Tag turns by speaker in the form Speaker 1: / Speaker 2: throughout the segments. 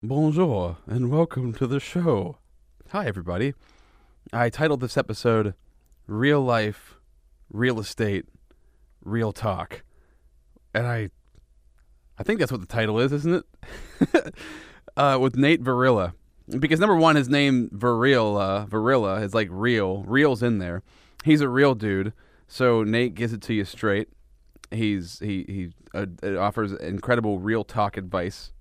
Speaker 1: Bonjour and welcome to the show. Hi, everybody. I titled this episode Real Life, Real Estate, Real Talk. And I I think that's what the title is, isn't it? uh, with Nate Varilla. Because number one, his name Varilla, Varilla is like real. Real's in there. He's a real dude. So Nate gives it to you straight. He's he he uh, offers incredible real talk advice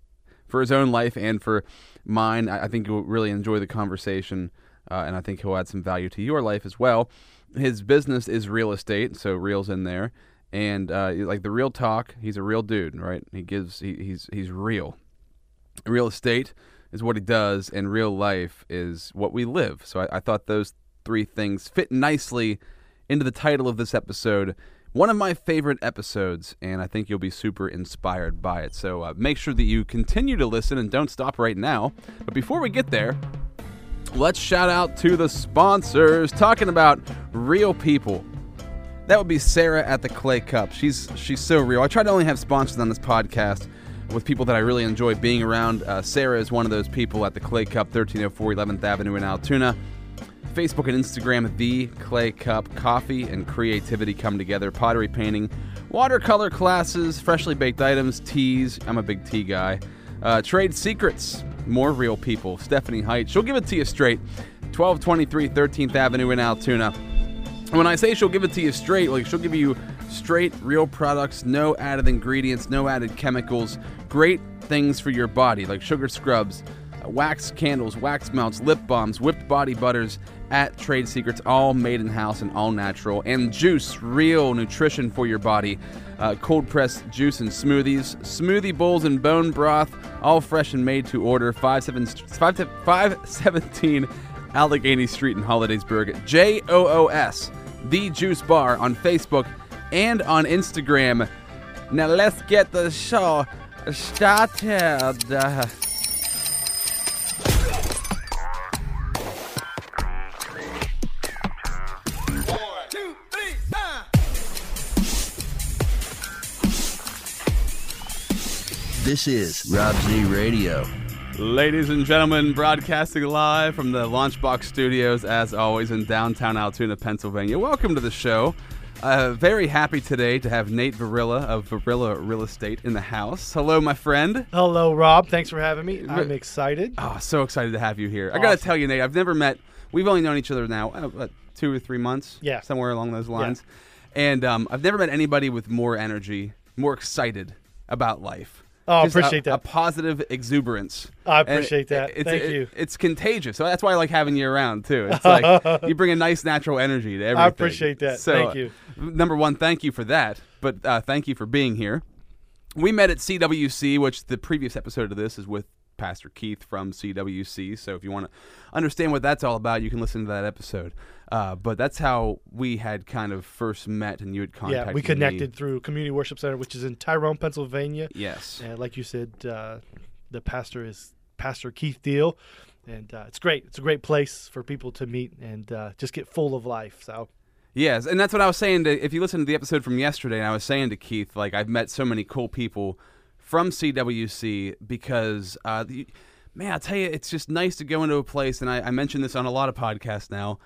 Speaker 1: for his own life and for mine. I, I think you'll really enjoy the conversation, uh, and I think he'll add some value to your life as well. His business is real estate, so real's in there, and uh, like the real talk, he's a real dude, right? He gives he, he's he's real. Real estate is what he does, and real life is what we live. So I, I thought those three things fit nicely into the title of this episode one of my favorite episodes, and I think you'll be super inspired by it. So uh, make sure that you continue to listen and don't stop right now. But before we get there, let's shout out to the sponsors talking about real people. That would be Sarah at the Clay Cup. She's she's so real. I try to only have sponsors on this podcast with people that I really enjoy being around. Uh, Sarah is one of those people at the Clay Cup, 1304 11th Avenue in Altoona. Facebook and Instagram, The Clay Cup. Coffee and creativity come together. Pottery painting, watercolor classes, freshly baked items, teas. I'm a big tea guy. Uh, trade secrets, more real people. Stephanie Height, she'll give it to you straight. 1223 13th Avenue in Altoona. When I say she'll give it to you straight, like she'll give you straight, real products, no added ingredients, no added chemicals, great things for your body, like sugar scrubs, wax candles, wax melts, lip balms, whipped body butters, at Trade Secrets, all made in house and all natural. And juice, real nutrition for your body. Uh, cold pressed juice and smoothies, smoothie bowls and bone broth, all fresh and made to order. 517 Allegheny Street in Hollidaysburg. J O O S, The Juice Bar on Facebook and on Instagram. Now let's get the show started.
Speaker 2: This is Rob Z Radio.
Speaker 1: Ladies and gentlemen, broadcasting live from the Launchbox Studios, as always, in downtown Altoona, Pennsylvania. Welcome to the show. Uh, very happy today to have Nate Varilla of Varilla Real Estate in the house. Hello, my friend.
Speaker 3: Hello, Rob. Thanks for having me. I'm excited.
Speaker 1: Oh, so excited to have you here. Awesome. I got to tell you, Nate, I've never met, we've only known each other now, uh, what, two or three months?
Speaker 3: Yeah.
Speaker 1: Somewhere along those lines. Yeah. And um, I've never met anybody with more energy, more excited about life.
Speaker 3: Oh, I appreciate
Speaker 1: a,
Speaker 3: that.
Speaker 1: A positive exuberance.
Speaker 3: I appreciate that.
Speaker 1: It's,
Speaker 3: Thank
Speaker 1: it,
Speaker 3: you.
Speaker 1: It's contagious. So that's why I like having you around too. It's like you bring a nice natural energy to everything.
Speaker 3: I appreciate that.
Speaker 1: So,
Speaker 3: thank you.
Speaker 1: number one, thank you for that. But uh, thank you for being here. We met at CWC, which the previous episode of this is with Pastor Keith from CWC. So if you want to understand what that's all about, you can listen to that episode. Uh, but that's how we had kind of first met, and you had contacted.
Speaker 3: Yeah, we connected
Speaker 1: me.
Speaker 3: through Community Worship Center, which is in Tyrone, Pennsylvania.
Speaker 1: Yes,
Speaker 3: and like you said, uh, the pastor is Pastor Keith Deal, and uh, it's great. It's a great place for people to meet and uh, just get full of life. So.
Speaker 1: Yes, and that's what I was saying. To, if you listen to the episode from yesterday, and I was saying to Keith, like I've met so many cool people from CWC because, uh, the, man, I tell you, it's just nice to go into a place, and I, I mentioned this on a lot of podcasts now.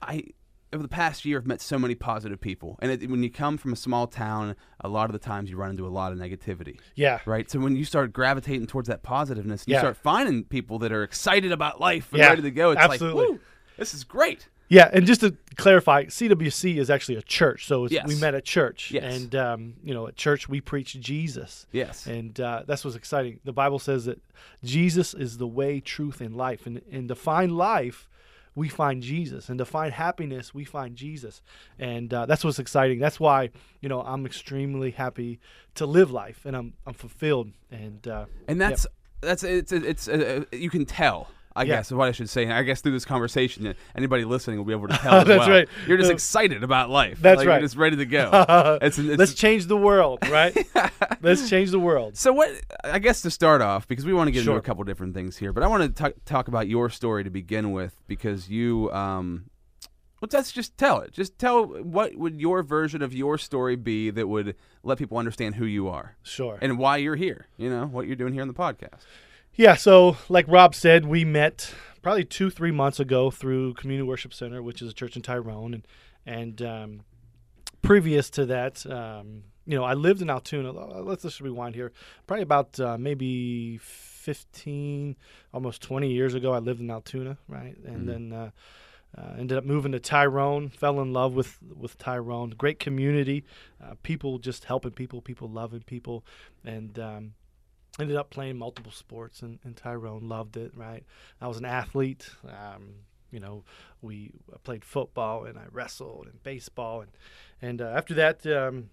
Speaker 1: I over the past year, I've met so many positive people, and it, when you come from a small town, a lot of the times you run into a lot of negativity.
Speaker 3: Yeah.
Speaker 1: Right. So when you start gravitating towards that positiveness, you
Speaker 3: yeah.
Speaker 1: start finding people that are excited about life and
Speaker 3: yeah,
Speaker 1: ready to go. It's
Speaker 3: absolutely.
Speaker 1: like, Woo, this is great.
Speaker 3: Yeah, and just to clarify, CWC is actually a church. So
Speaker 1: yes.
Speaker 3: we met at church,
Speaker 1: yes.
Speaker 3: and um, you know, at church we preach Jesus.
Speaker 1: Yes,
Speaker 3: and uh, that's what's exciting. The Bible says that Jesus is the way, truth, and life, and and to find life, we find Jesus, and to find happiness, we find Jesus, and uh, that's what's exciting. That's why you know I'm extremely happy to live life, and I'm I'm fulfilled, and uh,
Speaker 1: and that's that's it's it's, uh, you can tell I
Speaker 3: Yeah.
Speaker 1: guess is what I should say. And I guess through this conversation, anybody listening will be able to tell. as
Speaker 3: That's
Speaker 1: well.
Speaker 3: right.
Speaker 1: You're just
Speaker 3: Uh,
Speaker 1: excited about life.
Speaker 3: that's
Speaker 1: Like,
Speaker 3: right.
Speaker 1: You're just ready to go. it's, it's,
Speaker 3: let's change the world, right? let's change the world.
Speaker 1: so what? I guess to start off, because we want to get
Speaker 3: Sure.
Speaker 1: into a couple different things here, but I want to talk, talk about your story to begin with, because you. Um, well, let's just tell it. Just tell what would your version of your story be that would let people understand who you are
Speaker 3: Sure.
Speaker 1: and why you're here. You know what you're doing here on the podcast.
Speaker 3: Yeah, so like Rob said, we met probably two, three months ago through Community Worship Center, which is a church in Tyrone, and and um, previous to that, um, you know, I lived in Altoona. Let's just rewind here. Probably about uh, maybe fifteen, almost twenty years ago, I lived in Altoona, right, and
Speaker 1: Mhm.
Speaker 3: then. Uh, uh, ended up moving to Tyrone. Fell in love with with Tyrone. Great community, uh, people just helping people, people loving people, and um, ended up playing multiple sports and, in Tyrone. Loved it. Right. I was an athlete. Um, you know, we I played football and I wrestled and baseball and and uh, after that, um,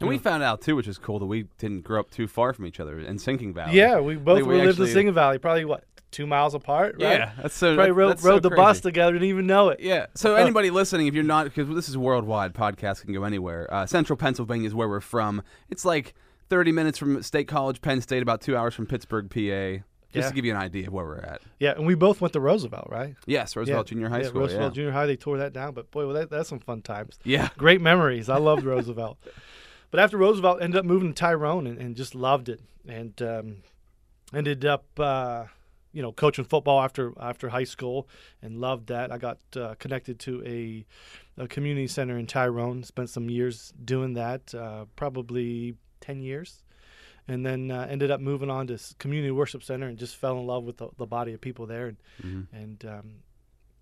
Speaker 1: And we found out too, which is cool, that we didn't grow up too far from each other in Sinking Valley.
Speaker 3: yeah, we both
Speaker 1: Like, we
Speaker 3: lived in Sinking Valley. Probably what two miles apart. Right?
Speaker 1: yeah. That's so.
Speaker 3: Probably
Speaker 1: that-
Speaker 3: rode,
Speaker 1: that's so
Speaker 3: rode the bus together. Didn't even know it.
Speaker 1: Yeah. So
Speaker 3: Oh.
Speaker 1: anybody listening, if you're not, because this is worldwide, podcast can go anywhere. Uh, Central Pennsylvania is where we're from. It's like 30 minutes from State College, Penn State, about two hours from Pittsburgh, PA. Just
Speaker 3: Yeah.
Speaker 1: to give you an idea of where we're at.
Speaker 3: Yeah, and we both went to Roosevelt, right?
Speaker 1: Yes, Roosevelt
Speaker 3: yeah.
Speaker 1: Junior High
Speaker 3: yeah,
Speaker 1: School.
Speaker 3: Roosevelt. Junior High. They tore that down, but boy, well, that, that's some fun times.
Speaker 1: yeah.
Speaker 3: Great memories. I loved Roosevelt. But after Roosevelt, ended up moving to Tyrone and, and just loved it, and um, ended up, uh, you know, coaching football after after high school, and loved that. I got uh, connected to a, a community center in Tyrone. Spent some years doing that, uh, probably ten years. And then uh, ended up moving on to community worship center and just fell in love with the, the body of people there and
Speaker 1: Mhm.
Speaker 3: and um,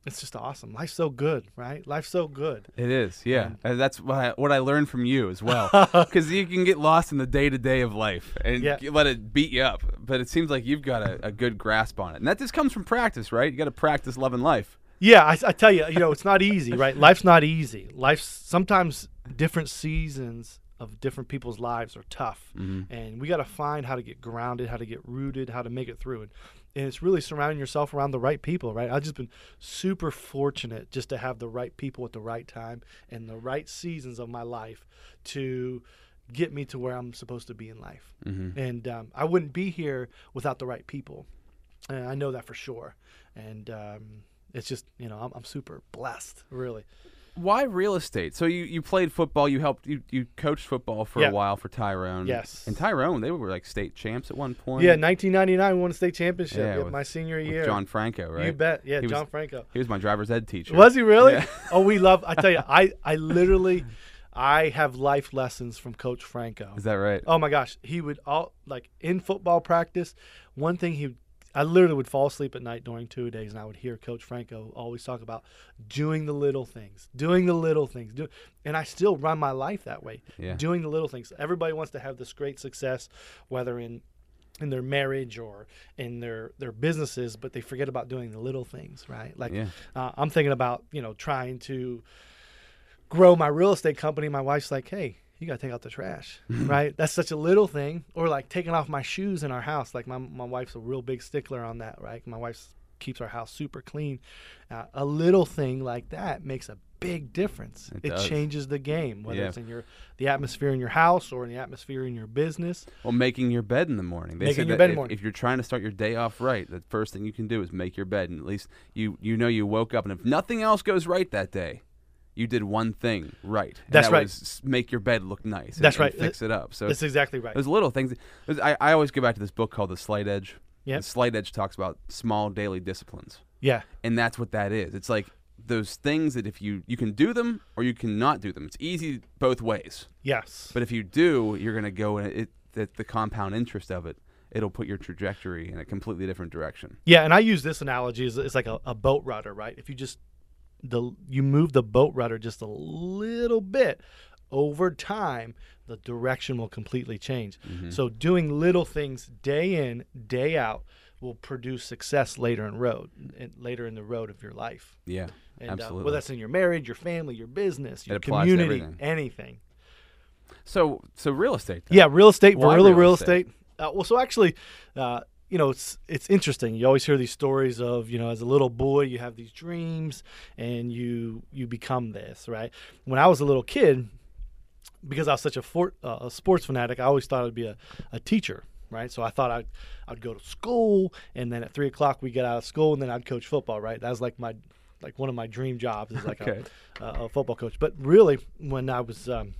Speaker 3: it's just awesome. Life's so good, right? Life's so good.
Speaker 1: It is, yeah.
Speaker 3: And-
Speaker 1: And that's what I, what I learned from you as well. Because you can get lost in the day to day of life and
Speaker 3: Yeah.
Speaker 1: let it beat you up. But it seems like you've got a, a good grasp on it. And that just comes from practice, right? You got to practice loving life.
Speaker 3: Yeah, I, I tell you, you know, it's not easy, right? Life's not easy. Life's sometimes different seasons of different people's lives are tough, and we got to find how to get grounded, how to get rooted, how to make it through it. And it's really surrounding yourself around the right people, right? I've just been super fortunate just to have the right people at the right time and the right seasons of my life to get me to where I'm supposed to be in life. And um, I wouldn't be here without the right people. And I know that for sure. And um, it's just, you know, I'm, I'm super blessed, really.
Speaker 1: Why real estate? So you, you played football. You helped. You, you coached football for
Speaker 3: Yeah.
Speaker 1: a while for Tyrone.
Speaker 3: Yes.
Speaker 1: And Tyrone, they were like state champs at one point.
Speaker 3: Yeah, 1999 we won a state championship.
Speaker 1: Yeah,
Speaker 3: Yeah,
Speaker 1: with-
Speaker 3: my senior year.
Speaker 1: John Franco, right?
Speaker 3: You bet. Yeah,
Speaker 1: He was-
Speaker 3: John Franco.
Speaker 1: He was my driver's ed teacher.
Speaker 3: Was he really? Oh, we love. I tell you, I I literally, I have life lessons from Coach Franco.
Speaker 1: Is that right?
Speaker 3: Oh my gosh, he would all like in football practice. One thing he, I literally would fall asleep at night during two days, and I would hear Coach Franco always talk about doing the little things, doing the little things, do, and I still run my life that way,
Speaker 1: Yeah.
Speaker 3: doing the little things. Everybody wants to have this great success, whether in in their marriage or in their their businesses, but they forget about doing the little things, right? Like
Speaker 1: Yeah.
Speaker 3: uh, I'm thinking about you know trying to grow my real estate company. My wife's like, hey. You gotta take out the trash, right? That's such a little thing. Or like taking off my shoes in our house. Like my my wife's a real big stickler on that, right? My wife keeps our house super clean. Uh, a little thing like that makes a big difference.
Speaker 1: It
Speaker 3: It, changes the game, whether
Speaker 1: Yeah.
Speaker 3: it's in your the atmosphere in your house or in the atmosphere in your business.
Speaker 1: Well, making your bed in the morning. They
Speaker 3: Making your bed in the
Speaker 1: if,
Speaker 3: morning.
Speaker 1: if you're trying to start your day off right, the first thing you can do is make your bed, and at least you you know you woke up, and if nothing else goes right that day, you did one thing right. And
Speaker 3: That's
Speaker 1: that
Speaker 3: right.
Speaker 1: Was make your bed look nice. and-
Speaker 3: That's
Speaker 1: and
Speaker 3: right.
Speaker 1: fix it up. So
Speaker 3: That's exactly right.
Speaker 1: those little things. I, I always go back to this book called The Slight Edge.
Speaker 3: Yep.
Speaker 1: The Slight Edge talks about small daily disciplines,
Speaker 3: Yeah.
Speaker 1: and that's what that is. It's like those things that if you you can do them or you cannot do them. It's easy both ways.
Speaker 3: Yes.
Speaker 1: But if you do, you're going to go in it. That the compound interest of it, it'll put your trajectory in a completely different direction.
Speaker 3: Yeah, and I use this analogy as it's like a, a boat rudder, right? If you just the you move the boat rudder just a little bit over time, the direction will completely change.
Speaker 1: Mm-hmm.
Speaker 3: So doing little things day in, day out will produce success later in road and later in the road of your life.
Speaker 1: Yeah,
Speaker 3: And uh,
Speaker 1: absolutely.
Speaker 3: whether that's in your marriage, your family, your business, your community, anything.
Speaker 1: so so real estate. then.
Speaker 3: Yeah, real estate,
Speaker 1: Why real
Speaker 3: real
Speaker 1: estate?
Speaker 3: estate. Uh, well, so actually, uh, you know, it's it's interesting. You always hear these stories of you know, as a little boy, you have these dreams, and you you become this, right? When I was a little kid, because I was such a, for, uh, a sports fanatic, I always thought I'd be a, a teacher, right? So I thought I'd I'd go to school, and then at three o'clock we get out of school, and then I'd coach football, right? That was like my like one of my dream jobs is like
Speaker 1: Okay.
Speaker 3: a, a, a football coach. But really, when I was um,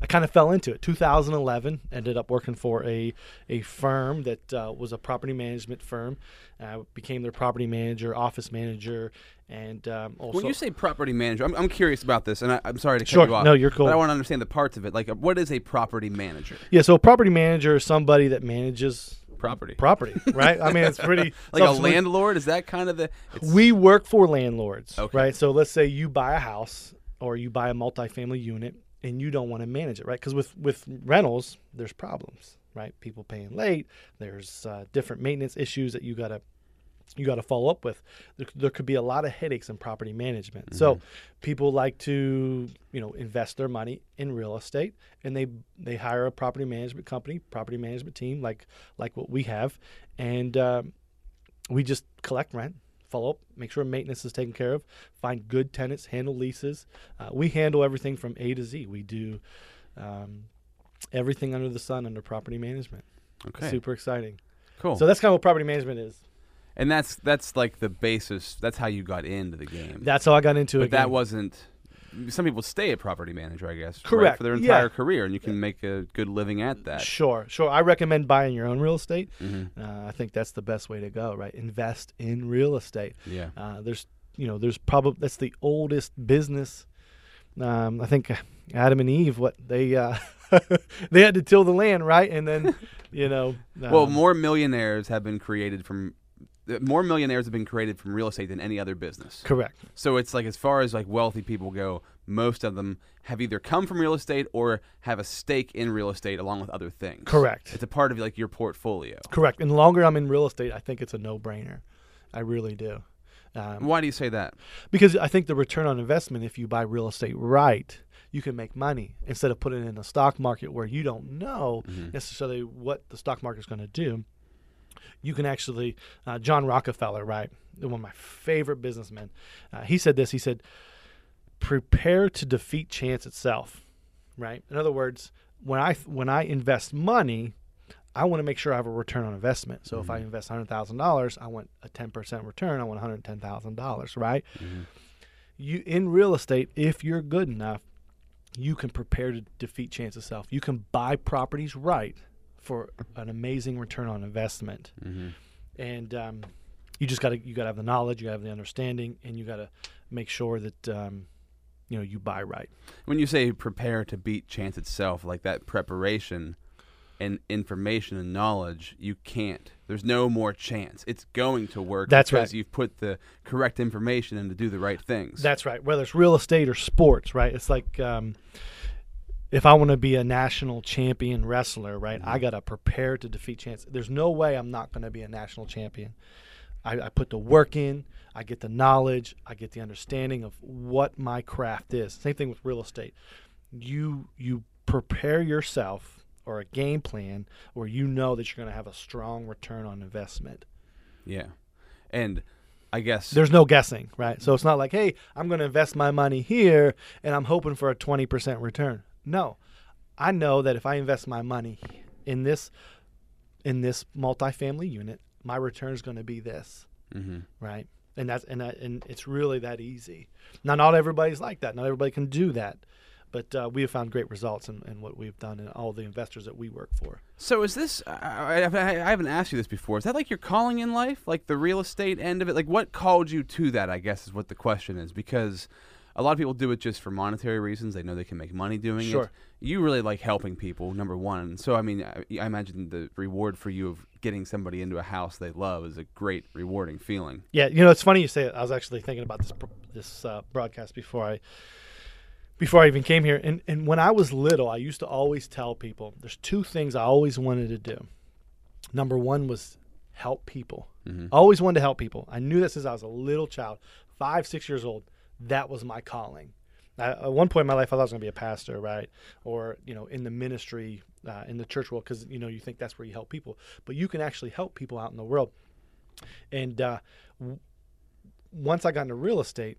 Speaker 3: I kind of fell into it. 2011, ended up working for a a firm that uh, was a property management firm. I became their property manager, office manager, and um, also.
Speaker 1: When you say property manager, I'm, I'm curious about this, and I, I'm sorry to cut
Speaker 3: Sure.
Speaker 1: you off.
Speaker 3: No, you're cool.
Speaker 1: But I want to understand the parts of it. Like, uh, what is a property manager?
Speaker 3: yeah, so a property manager is somebody that manages
Speaker 1: Property.
Speaker 3: property, right? I mean, it's pretty
Speaker 1: like a landlord? Is that kind of the?
Speaker 3: We work for landlords,
Speaker 1: Okay.
Speaker 3: right? So let's say you buy a house or you buy a multifamily unit and you don't want to manage it, right? Because with with rentals, there's problems, right? People paying late. There's uh, different maintenance issues that you gotta you got to follow up with. There, there could be a lot of headaches in property management. So people like to, you know, invest their money in real estate, and they they hire a property management company, property management team like like what we have, and um, we just collect rent, follow up, make sure maintenance is taken care of, find good tenants, handle leases. Uh, we handle everything from A to Z. We do um, everything under the sun under property management.
Speaker 1: okay.
Speaker 3: Super exciting.
Speaker 1: Cool.
Speaker 3: So that's kind of what property management is.
Speaker 1: and that's that's like the basis. That's how you got into the game.
Speaker 3: That's how I got into
Speaker 1: but
Speaker 3: it.
Speaker 1: But that wasn't. Some people stay a property manager, I guess, right,
Speaker 3: Correct,
Speaker 1: for their
Speaker 3: yeah.
Speaker 1: entire career, and you can make a good living at that.
Speaker 3: Sure, sure. I recommend buying your own real estate.
Speaker 1: Mhm.
Speaker 3: Uh, I think that's the best way to go. Right, invest in real estate.
Speaker 1: Yeah.
Speaker 3: Uh, there's, you know, there's probably that's the oldest business. Um, I think Adam and Eve, what they uh, they had to till the land, right? And then, you know,
Speaker 1: Well,
Speaker 3: um,
Speaker 1: more millionaires have been created from. More millionaires have been created from real estate than any other business.
Speaker 3: correct.
Speaker 1: So it's like as far as like wealthy people go, most of them have either come from real estate or have a stake in real estate along with other things.
Speaker 3: Correct.
Speaker 1: It's a part of like your portfolio.
Speaker 3: Correct. And the longer I'm in real estate, I think it's a no-brainer. I really do. Um,
Speaker 1: Why do you say that?
Speaker 3: Because I think the return on investment, if you buy real estate right, you can make money instead of putting it in the stock market where you don't know necessarily what the stock market is going to do. You can actually, uh, John Rockefeller, right, one of my favorite businessmen, uh, he said this. He said, "Prepare to defeat chance itself." Right. In other words, when I when I invest money, I want to make sure I have a return on investment. So if I invest hundred thousand dollars, I want a ten percent return. I want one hundred ten thousand dollars, right? You in real estate, if you're good enough, you can prepare to defeat chance itself. You can buy properties right for an amazing return on investment, and um, you just got to you got to have the knowledge, you got to have the understanding, and you got to make sure that um, you know you buy right.
Speaker 1: When you say prepare to beat chance itself, like that preparation and information and knowledge, you can't. There's no more chance. It's going to work
Speaker 3: That's
Speaker 1: because
Speaker 3: right.
Speaker 1: you've put the correct information in to do the right things.
Speaker 3: That's right. Whether it's real estate or sports, right? It's like um, if I want to be a national champion wrestler, right? I mm-hmm. got to prepare to defeat chance. There's no way I'm not going to be a national champion. I, I put the work in. I get the knowledge. I get the understanding of what my craft is. Same thing with real estate. You you prepare yourself or a game plan where you know that you're going to have a strong return on investment.
Speaker 1: yeah. And I guess
Speaker 3: There's no guessing, right? So it's not like, hey, I'm going to invest my money here and I'm hoping for a 20% return. No, I know that if I invest my money in this in this multifamily unit, my return is going to be this,
Speaker 1: hmm
Speaker 3: right? And that's and that, and it's really that easy. Now, not everybody's like that. Not everybody can do that, but uh, we have found great results in, in what we've done and all the investors that we work for.
Speaker 1: So is this? I, I, I haven't asked you this before. Is that like your calling in life, like the real estate end of it? Like what called you to that? I guess is what the question is because a lot of people do it just for monetary reasons. They know they can make money doing
Speaker 3: Sure.
Speaker 1: it. You really like helping people, number one. So I mean, I, I imagine the reward for you of getting somebody into a house they love is a great, rewarding feeling.
Speaker 3: Yeah, you know, it's funny you say it. I was actually thinking about this this uh, broadcast before I before I even came here. And and when I was little, I used to always tell people there's two things I always wanted to do. Number one was help people.
Speaker 1: Mm-hmm.
Speaker 3: I always wanted to help people. I knew that since I was a little child, five six years old. That was my calling. I, at one point in my life, I thought I was going to be a pastor, right, or you know, in the ministry, uh, in the church world, because you know you think that's where you help people, but you can actually help people out in the world. And uh, w- once I got into real estate,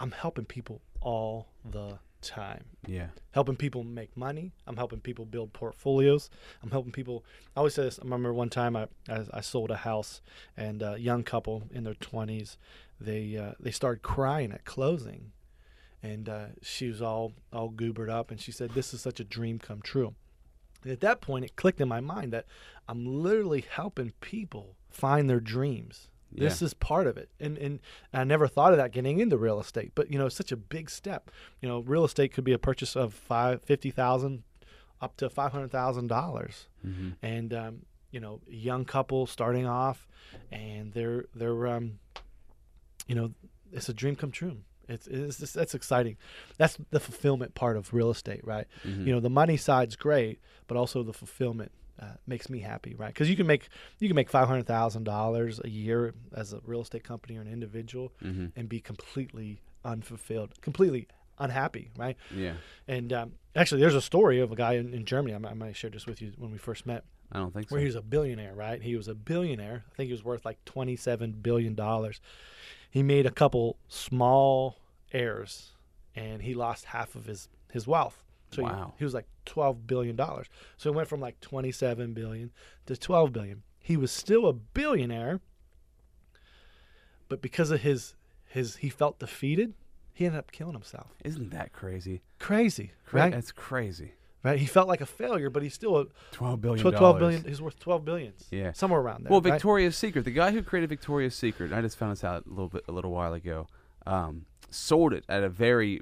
Speaker 3: I'm helping people all the time.
Speaker 1: Yeah.
Speaker 3: Helping people make money. I'm helping people build portfolios. I'm helping people. I always say this. I remember one time I, I, I sold a house, and a young couple in their 20s, they uh, they started crying at closing, and uh, she was all all goobered up, and she said, "This is such a dream come true." And at that point, it clicked in my mind that I'm literally helping people find their dreams. This is part of it, and and I never thought of that getting into real estate, but you know, it's such a big step. You know, real estate could be a purchase of five fifty thousand up to five hundred thousand dollars,
Speaker 1: Mm-hmm.
Speaker 3: and um, you know, young couple starting off, and they're they're um, you know, it's a dream come true. It's, it's just, that's exciting. That's the fulfillment part of real estate, right?
Speaker 1: Mm-hmm.
Speaker 3: You know, the money side's great, but also the fulfillment uh, makes me happy, right? Because you can make you can make five hundred thousand dollars a year as a real estate company or an individual,
Speaker 1: Mm-hmm.
Speaker 3: and be completely unfulfilled, completely unhappy, right?
Speaker 1: Yeah.
Speaker 3: And um, actually, there's a story of a guy in, in Germany. I might, I might have shared this with you when we first met
Speaker 1: I don't think so.
Speaker 3: where he was a billionaire, right? He was a billionaire. I think he was worth like twenty-seven billion dollars. He made a couple small errors, and he lost half of his his wealth. So he-
Speaker 1: Wow.
Speaker 3: he, was like twelve billion dollars. So it went from like twenty-seven billion to twelve billion. He was still a billionaire, but because of his his he felt defeated, he ended up killing himself.
Speaker 1: Isn't that crazy?
Speaker 3: Crazy,
Speaker 1: Cra-
Speaker 3: right?
Speaker 1: That's crazy.
Speaker 3: Right? He felt like a failure, but he's still a
Speaker 1: Twelve billion.
Speaker 3: tw- twelve billion. He's worth twelve billions.
Speaker 1: Yeah.
Speaker 3: somewhere around there.
Speaker 1: Well,
Speaker 3: right?
Speaker 1: Victoria's Secret, the guy who created Victoria's Secret, I just found this out a little bit a little while ago. Um, sold it at a very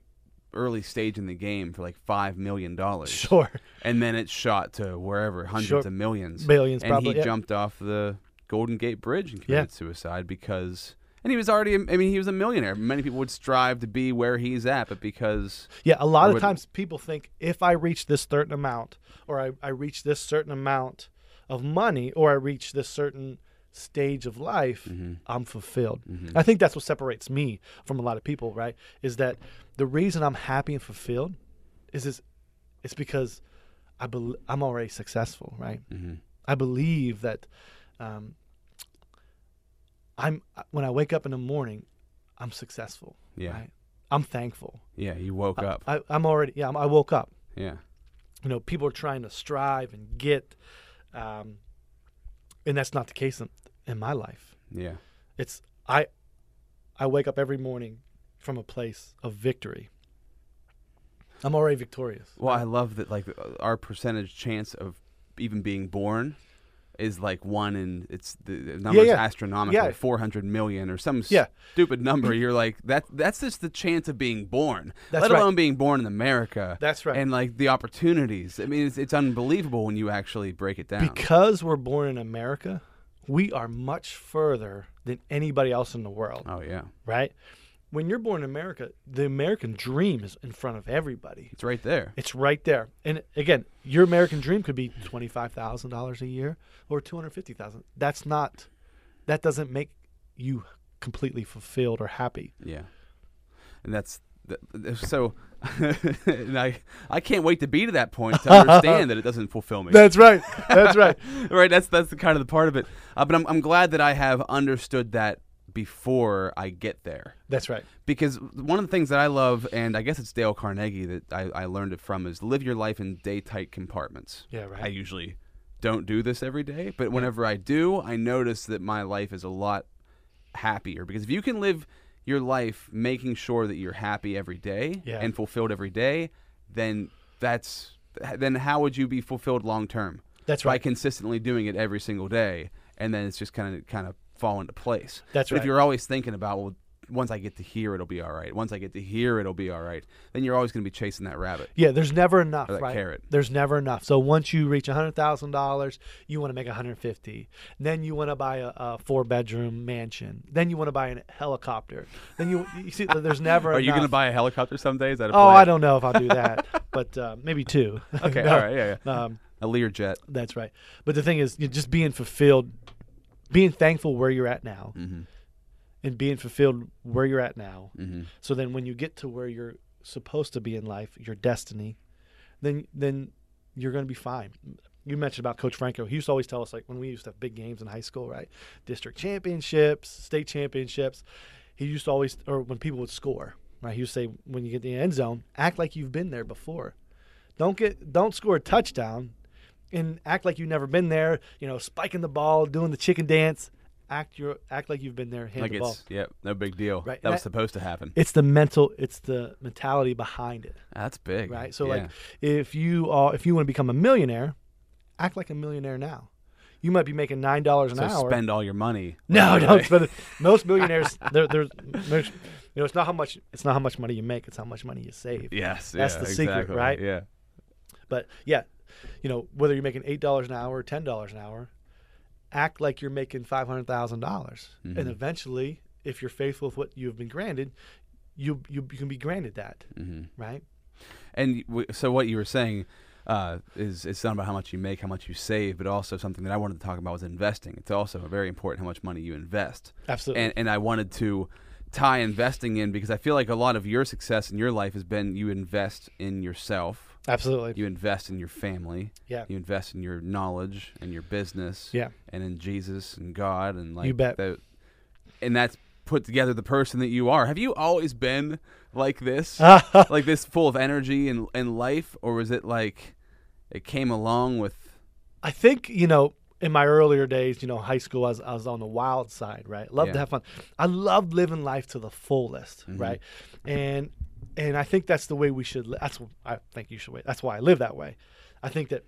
Speaker 1: early stage in the game for like five million dollars,
Speaker 3: Sure.
Speaker 1: and then it shot to wherever hundreds
Speaker 3: Sure.
Speaker 1: of millions.
Speaker 3: Billions,
Speaker 1: and
Speaker 3: probably.
Speaker 1: he
Speaker 3: yeah.
Speaker 1: jumped off the Golden Gate Bridge and
Speaker 3: Yeah.
Speaker 1: committed suicide because. And he was already, I mean, he was a millionaire. Many people would strive to be where he's at, but because
Speaker 3: Yeah, a lot of
Speaker 1: would-
Speaker 3: times people think if I reach this certain amount, or I, I reach this certain amount of money, or I reach this certain stage of life,
Speaker 1: Mm-hmm.
Speaker 3: I'm fulfilled. I think that's what separates me from a lot of people, right? Is that the reason I'm happy and fulfilled is is it's because I I'm already successful, right?
Speaker 1: mm-hmm.
Speaker 3: I believe that um, I'm when I wake up in the morning, I'm successful.
Speaker 1: Yeah.
Speaker 3: Right? I'm thankful.
Speaker 1: yeah, you woke up.
Speaker 3: I, I'm already yeah. I'm, I woke up.
Speaker 1: yeah,
Speaker 3: You know, people are trying to strive and get, um, and that's not the case in, in my life.
Speaker 1: yeah,
Speaker 3: It's I, I wake up every morning from a place of victory. I'm already victorious.
Speaker 1: Well, I love that like uh, our percentage chance of even being born is like one and it's the number's
Speaker 3: yeah.
Speaker 1: astronomical,
Speaker 3: Yeah.
Speaker 1: four hundred million or some
Speaker 3: Yeah.
Speaker 1: stupid number. You're like that. That's just the chance of being born,
Speaker 3: That's
Speaker 1: let
Speaker 3: right.
Speaker 1: alone being born in America.
Speaker 3: That's right.
Speaker 1: And like the opportunities. I mean, it's, it's unbelievable when you actually break it down.
Speaker 3: Because we're born in America, we are much further than anybody else in the world.
Speaker 1: oh yeah,
Speaker 3: Right? When you're born in America, the American dream is in front of everybody.
Speaker 1: it's right there.
Speaker 3: It's right there. And again, your American dream could be twenty-five thousand dollars a year or two hundred fifty thousand. That's not. That doesn't make you completely fulfilled or happy.
Speaker 1: Yeah, and that's th- th- so. and I I can't wait to be to that point to understand that it doesn't fulfill me.
Speaker 3: That's right. That's right.
Speaker 1: right. That's that's the kind of the part of it. Uh, but I'm I'm glad that I have understood that before I get there.
Speaker 3: That's right.
Speaker 1: Because one of the things that I love, and I guess it's Dale Carnegie that I, I learned it from, is live your life in day tight compartments.
Speaker 3: Yeah. Right.
Speaker 1: I usually don't do this every day, but whenever I do, I notice that my life is a lot happier. Because if you can live your life making sure that you're happy every day
Speaker 3: Yeah.
Speaker 1: and fulfilled every day, then that's then how would you be fulfilled long term?
Speaker 3: That's right.
Speaker 1: By consistently doing it every single day, and then it's just kind of kind of fall into place.
Speaker 3: That's
Speaker 1: but If you're always thinking about well. Once I get to here, it'll be all right. Once I get to here, it'll be all right. Then you're always going to be chasing that rabbit.
Speaker 3: Yeah, there's never enough,
Speaker 1: that
Speaker 3: right?
Speaker 1: carrot.
Speaker 3: There's never enough. So once you reach hundred thousand dollars, you want to make 150. Then you want to buy a, a four bedroom mansion. Then you want to buy a helicopter. Then you you see there's never.
Speaker 1: Are you going to buy a helicopter some days? At a
Speaker 3: Oh. I don't know if I'll do that, but uh, maybe two.
Speaker 1: Okay,
Speaker 3: No.
Speaker 1: all right, yeah, yeah.
Speaker 3: Um,
Speaker 1: A Learjet.
Speaker 3: that's right. But the thing is, you just being fulfilled, being thankful where you're at now,
Speaker 1: Mm-hmm.
Speaker 3: and being fulfilled where you're at now.
Speaker 1: Mm-hmm.
Speaker 3: So then, when you get to where you're supposed to be in life, your destiny, then then you're going to be fine. You mentioned about Coach Franco. He used to always tell us like when we used to have big games in high school, right? District championships, state championships. He used to always, or when people would score, right? He to say when you get the end zone, act like you've been there before. Don't get, don't score a touchdown, and act like you've never been there. You know, spiking the ball, doing the chicken dance. act your act like you've been there, hand
Speaker 1: like
Speaker 3: the ball.
Speaker 1: yeah, no big deal.
Speaker 3: Right,
Speaker 1: That was
Speaker 3: that-
Speaker 1: supposed to happen.
Speaker 3: It's the mental, it's the mentality behind it,
Speaker 1: That's big.
Speaker 3: right? So
Speaker 1: yeah.
Speaker 3: like, if you are, if you want to become a millionaire, act like a millionaire now. You might be making nine dollars an
Speaker 1: so
Speaker 3: hour.
Speaker 1: spend all your money.
Speaker 3: no, don't spend it. Most millionaires, they're, they're, they're, you know, it's not how much, it's not how much money you make, it's how much money you save.
Speaker 1: Yes,
Speaker 3: That's
Speaker 1: yeah,
Speaker 3: the secret, right?
Speaker 1: Yeah.
Speaker 3: But yeah, you know, whether you're making eight dollars an hour or ten dollars an hour, act like you're making five hundred thousand dollars, and
Speaker 1: Mhm.
Speaker 3: eventually, if you're faithful with what you've been granted, you you, you can be granted that,
Speaker 1: hmm
Speaker 3: right?
Speaker 1: And w- so what you were saying uh, is it's not about how much you make, how much you save, but also something that I wanted to talk about was investing. It's also very important how much money you invest.
Speaker 3: Absolutely.
Speaker 1: And and I wanted to tie investing in because I feel like a lot of your success in your life has been you invest in yourself,
Speaker 3: Absolutely.
Speaker 1: you invest in your family,
Speaker 3: Yeah.
Speaker 1: you invest in your knowledge and your business,
Speaker 3: Yeah.
Speaker 1: and in Jesus and God and like
Speaker 3: you
Speaker 1: bet. and that's put together the person that you are. Have you always been like this? Like this full of energy and, and life or was it like it came along with
Speaker 3: I think you know. In my earlier days, you know, high school, I was, I was on the wild side, right? Loved to have fun. I loved living life to the fullest,
Speaker 1: Mhm.
Speaker 3: right? And and I think that's the way we should. Li- that's what I think you should. Wait. That's why I live that way. I think that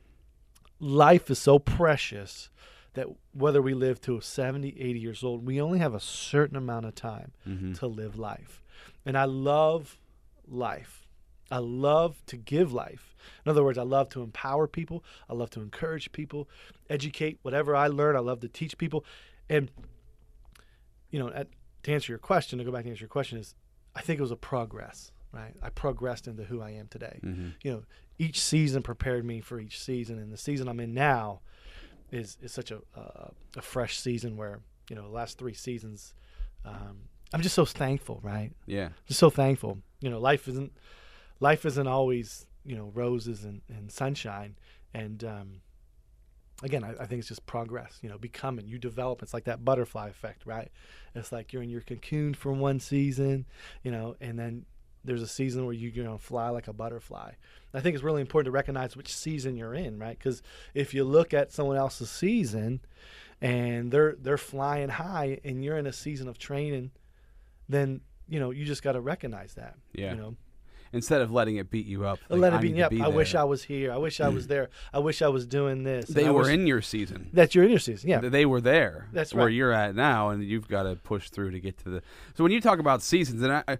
Speaker 3: life is so precious that whether we live to 70, 80 years old, we only have a certain amount of time
Speaker 1: Mhm.
Speaker 3: to live life. And I love life. I love to give life. In other words, I love to empower people. I love to encourage people, educate whatever I learn. I love to teach people. And, you know, at, to answer your question, to go back to answer your question, is I think it was a progress, right? I progressed into who I am today
Speaker 1: Mhm.
Speaker 3: you know, each season prepared me for each season, and the season I'm in now is is such a a, a fresh season where you know the last three seasons, um, I'm just so thankful, right?
Speaker 1: yeah
Speaker 3: Just so thankful. You know, life isn't life isn't always you know roses and, and sunshine, and um, again, I, I think it's just progress. You know, becoming you develop. It's like that butterfly effect, right? It's like you're in your cocoon for one season, you know, and then there's a season where you you know fly like a butterfly. I think it's really important to recognize which season you're in, right? Because if you look at someone else's season and they're they're flying high and you're in a season of training, then you know you just got to recognize that.
Speaker 1: Yeah.
Speaker 3: You know,
Speaker 1: instead of letting it beat you up like,
Speaker 3: let it be.
Speaker 1: need to
Speaker 3: Yep.
Speaker 1: be
Speaker 3: I wish. I was here. I wish I was mm. there. I wish I was doing this.
Speaker 1: they were in your season
Speaker 3: That you're in your season. Yeah.
Speaker 1: they were there
Speaker 3: That's
Speaker 1: where you're at now and you've got to push through to get to the so when you talk about seasons and i I-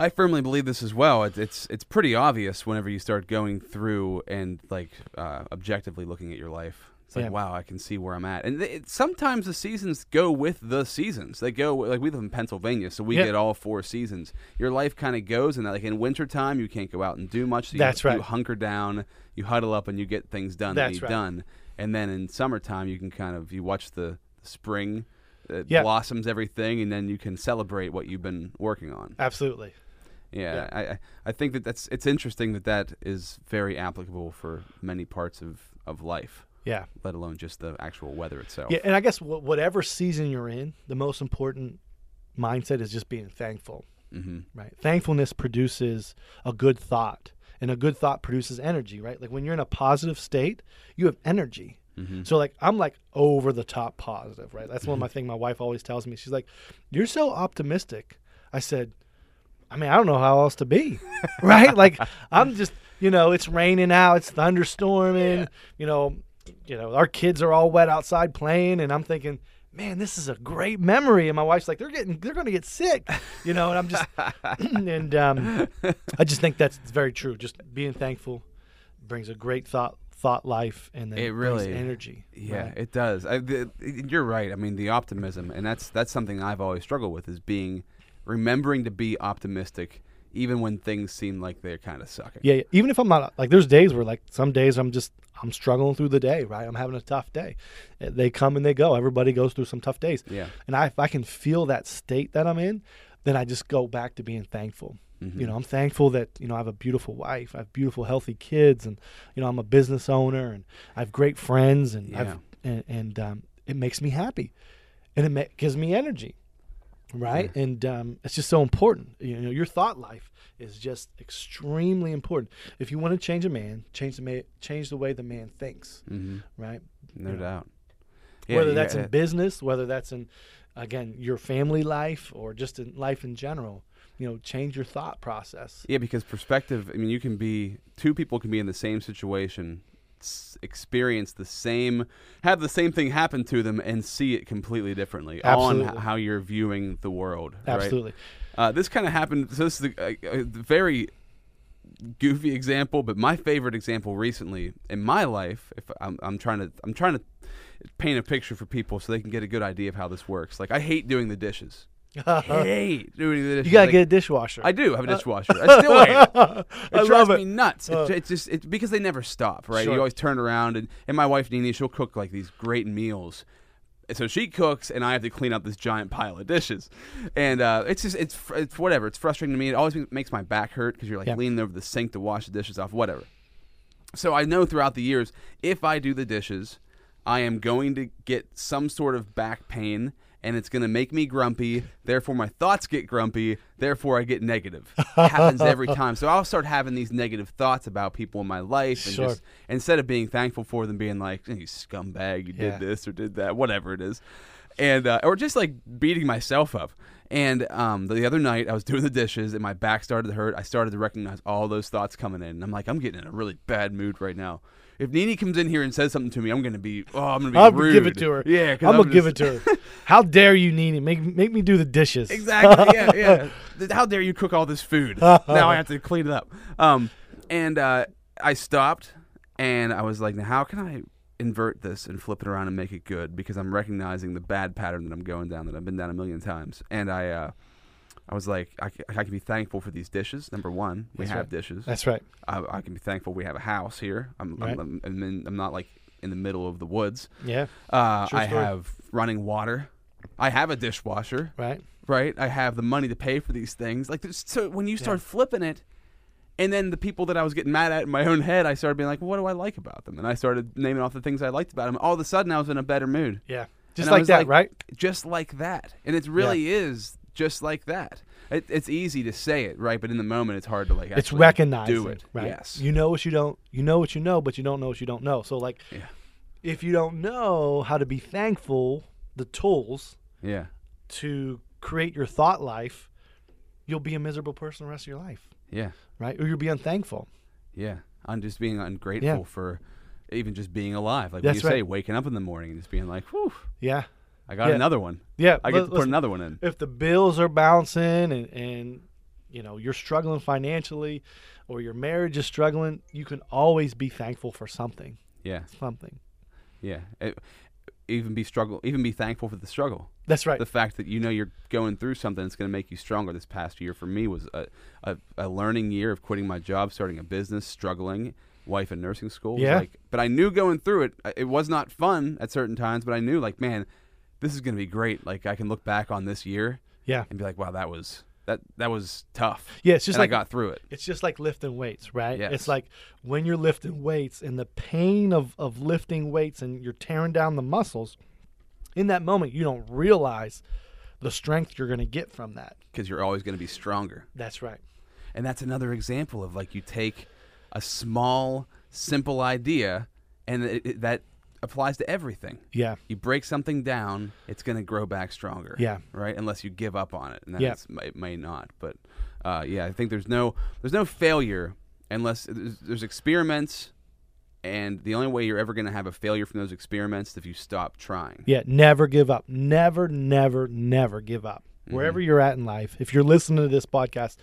Speaker 1: I firmly believe this as well. It's it's, it's pretty obvious whenever you start going through and like uh, objectively looking at your life. It's like
Speaker 3: Yeah.
Speaker 1: wow, I can see where I'm at. And it, sometimes the seasons go with the seasons. They go like we live in Pennsylvania, so we
Speaker 3: Yeah.
Speaker 1: get all four seasons. Your life kind of goes in that. Like in wintertime, you can't go out and do much. So you,
Speaker 3: That's right.
Speaker 1: You hunker down, you huddle up, and you get things done that
Speaker 3: That's
Speaker 1: you've
Speaker 3: right.
Speaker 1: done. And then in summertime, you can kind of you watch the, spring. It
Speaker 3: Yeah.
Speaker 1: blossoms everything, and then you can celebrate what you've been working on.
Speaker 3: Absolutely.
Speaker 1: Yeah,
Speaker 3: Yeah.
Speaker 1: I I- think that that's it's interesting that that is very applicable for many parts of of life,
Speaker 3: Yeah.
Speaker 1: let alone just the actual weather itself.
Speaker 3: Yeah. And I guess wh- whatever season you're in, the most important mindset is just being thankful.
Speaker 1: hmm
Speaker 3: Right. Thankfulness produces a good thought, and a good thought produces energy. Right. Like when you're in a positive state, you have energy.
Speaker 1: hmm
Speaker 3: So like I'm like over the top positive, right? That's one of my thing my wife always tells me. She's like, "You're so optimistic." I said, "I mean, I don't know how else to be." right? Like I'm just, you know, it's raining out, it's thunderstorming, you know, you know, our kids are all wet outside playing and I'm thinking, "Man, this is a great memory." And my wife's like, "They're getting they're going to get sick." You know, and I'm just and um I just think that's very true. Just being thankful brings a great thought thought life and then
Speaker 1: It really-
Speaker 3: energy.
Speaker 1: Yeah,
Speaker 3: right?
Speaker 1: it does. I, the, you're right. I mean, the optimism, and that's that's something I've always struggled with is being remembering to be optimistic even when things seem like they're kind of sucking.
Speaker 3: Yeah, even if I'm not like, there's days where like some days I'm just I'm struggling through the day, right? I'm having a tough day. Uh, They come and they go. Everybody goes through some tough days,
Speaker 1: Yeah.
Speaker 3: and I, if I can feel that state that I'm in, then I just go back to being thankful.
Speaker 1: Mhm.
Speaker 3: You know, I'm thankful that you know I have a beautiful wife, I have beautiful, healthy kids, and you know I'm a business owner, and I have great friends, and
Speaker 1: Yeah.
Speaker 3: I've and, and um, it makes me happy, and it ma- gives me energy, right? And um, it's just so important. You know, your thought life is just extremely important. If you want to change a man, change the ma- change the way the man thinks,
Speaker 1: hmm
Speaker 3: right?
Speaker 1: No
Speaker 3: Yeah.
Speaker 1: doubt. Yeah,
Speaker 3: whether that's in business, whether that's in again your family life or just in life in general. You know, change your thought process.
Speaker 1: Yeah, because perspective. I mean, you can be two people can be in the same situation, experience the same, have the same thing happen to them, and see it completely differently on
Speaker 3: Absolutely.
Speaker 1: h- how you're viewing the world. right?
Speaker 3: Absolutely.
Speaker 1: Uh, this kind of happened. So this is a, a, a very goofy example, but my favorite example recently in my life. If I'm, I'm trying to, I'm trying to paint a picture for people so they can get a good idea of how this works. Like I hate doing the dishes. Hate doing the dishes.
Speaker 3: You gotta
Speaker 1: Like,
Speaker 3: get a dishwasher.
Speaker 1: I do have a dishwasher. I still hate it.
Speaker 3: I
Speaker 1: It drives
Speaker 3: love
Speaker 1: me nuts. It,
Speaker 3: Uh.
Speaker 1: it's just it's because they never stop, right?
Speaker 3: Sure.
Speaker 1: You always turn around, and, and my wife Nene, she'll cook like these great meals. And So she cooks, and I have to clean up this giant pile of dishes, and uh, it's just it's fr- it's whatever. It's frustrating to me. It always makes my back hurt because you're like
Speaker 3: Yeah.
Speaker 1: leaning over the sink to wash the dishes off, whatever. So I know throughout the years, if I do the dishes, I am going to get some sort of back pain, and it's going to make me grumpy. Therefore, my thoughts get grumpy. Therefore, I get negative. It happens every time. So I'll start having these negative thoughts about people in my life, and
Speaker 3: Sure.
Speaker 1: just instead of being thankful for them, being like, "You scumbag, you
Speaker 3: Yeah.
Speaker 1: did this or did that, whatever it is," and uh, or just like beating myself up. And um, the other night, I was doing the dishes, and my back started to hurt. I started to recognize all those thoughts coming in, and I'm like, I'm getting in a really bad mood right now. If Nini comes in here and says something to me, I'm gonna be, oh, I'm gonna be
Speaker 3: I'm
Speaker 1: rude.
Speaker 3: give it to her.
Speaker 1: Yeah,
Speaker 3: I'm, gonna give it to her. How dare you, Nene? Make make me do the dishes.
Speaker 1: Exactly. Yeah, yeah. How dare you cook all this food? now I have to clean it up. Um, and uh, I stopped, and I was like, now how can I invert this and flip it around and make it good? Because I'm recognizing the bad pattern that I'm going down that I've been down a million times. And I, uh, I was like, I can be thankful for these dishes. Number one, we
Speaker 3: That's
Speaker 1: have
Speaker 3: right.
Speaker 1: dishes.
Speaker 3: That's right.
Speaker 1: I, I can be thankful we have a house here. I'm,
Speaker 3: Right.
Speaker 1: I'm, I'm, in, I'm not like in the middle of the woods.
Speaker 3: Yeah.
Speaker 1: Uh,
Speaker 3: True
Speaker 1: I
Speaker 3: story.
Speaker 1: have running water. I have a dishwasher
Speaker 3: Right.
Speaker 1: right? I have the money to pay for these things. Like, so when you start flipping it, and then the people that I was getting mad at in my own head, I started being like, well, what do I like about them? And I started naming off the things I liked about them. All of a sudden, I was in a better mood.
Speaker 3: Yeah. Just
Speaker 1: And
Speaker 3: like that,
Speaker 1: like,
Speaker 3: right?
Speaker 1: Just like that. And it really is just like that. It, it's easy to say it, right? But in the moment, it's hard to like.
Speaker 3: It's
Speaker 1: actually
Speaker 3: recognizing,
Speaker 1: Do it,
Speaker 3: right?
Speaker 1: Yes.
Speaker 3: You know what you don't. You know what you know, but you don't know what you don't know. So like,
Speaker 1: Yeah.
Speaker 3: if you don't know how to be thankful, the tools
Speaker 1: yeah.
Speaker 3: to create your thought life, you'll be a miserable person the rest of your life,
Speaker 1: Yeah.
Speaker 3: right? Or you'll be unthankful.
Speaker 1: Yeah. I'm just being ungrateful for even just being alive. Like when
Speaker 3: That's
Speaker 1: you say, waking up in the morning and just being like, whew,
Speaker 3: Yeah.
Speaker 1: I got
Speaker 3: Yeah.
Speaker 1: another one.
Speaker 3: Yeah.
Speaker 1: I get
Speaker 3: li-
Speaker 1: to put another one in.
Speaker 3: if the bills are bouncing and and you know you're struggling financially or your marriage is struggling you can always be thankful for something
Speaker 1: Yeah.
Speaker 3: something
Speaker 1: Yeah. It, even be struggle even be thankful for the struggle.
Speaker 3: that's right
Speaker 1: The fact that you know you're going through something that's going to make you stronger this past year for me was a, a, a learning year of quitting my job, starting a business, struggling, wife in nursing school.
Speaker 3: Yeah.
Speaker 1: Like, but I knew going through it, it was not fun at certain times, but I knew like, man, this is going to be great. Like I can look back on this year
Speaker 3: yeah
Speaker 1: and be like, wow, that was that that was tough.
Speaker 3: yeah it's just
Speaker 1: and
Speaker 3: like
Speaker 1: I got through it.
Speaker 3: it's just like lifting weights right
Speaker 1: Yes.
Speaker 3: it's like when you're lifting weights and the pain of of lifting weights and you're tearing down the muscles in that moment you don't realize the strength you're going to get from that
Speaker 1: Because you're always going to be stronger.
Speaker 3: that's right
Speaker 1: And that's another example of like you take a small, simple idea, and it, it- that applies to everything.
Speaker 3: yeah
Speaker 1: You break something down, it's going to grow back stronger.
Speaker 3: Yeah.
Speaker 1: Right. Unless you give up on it, and then
Speaker 3: Yeah.
Speaker 1: it may not. But uh, yeah, I think there's no there's no failure unless there's, there's experiments, and the only way you're ever going to have a failure from those experiments is if you stop trying.
Speaker 3: Yeah, never give up. Never, never, never give up. Wherever you're at in life, if you're listening to this podcast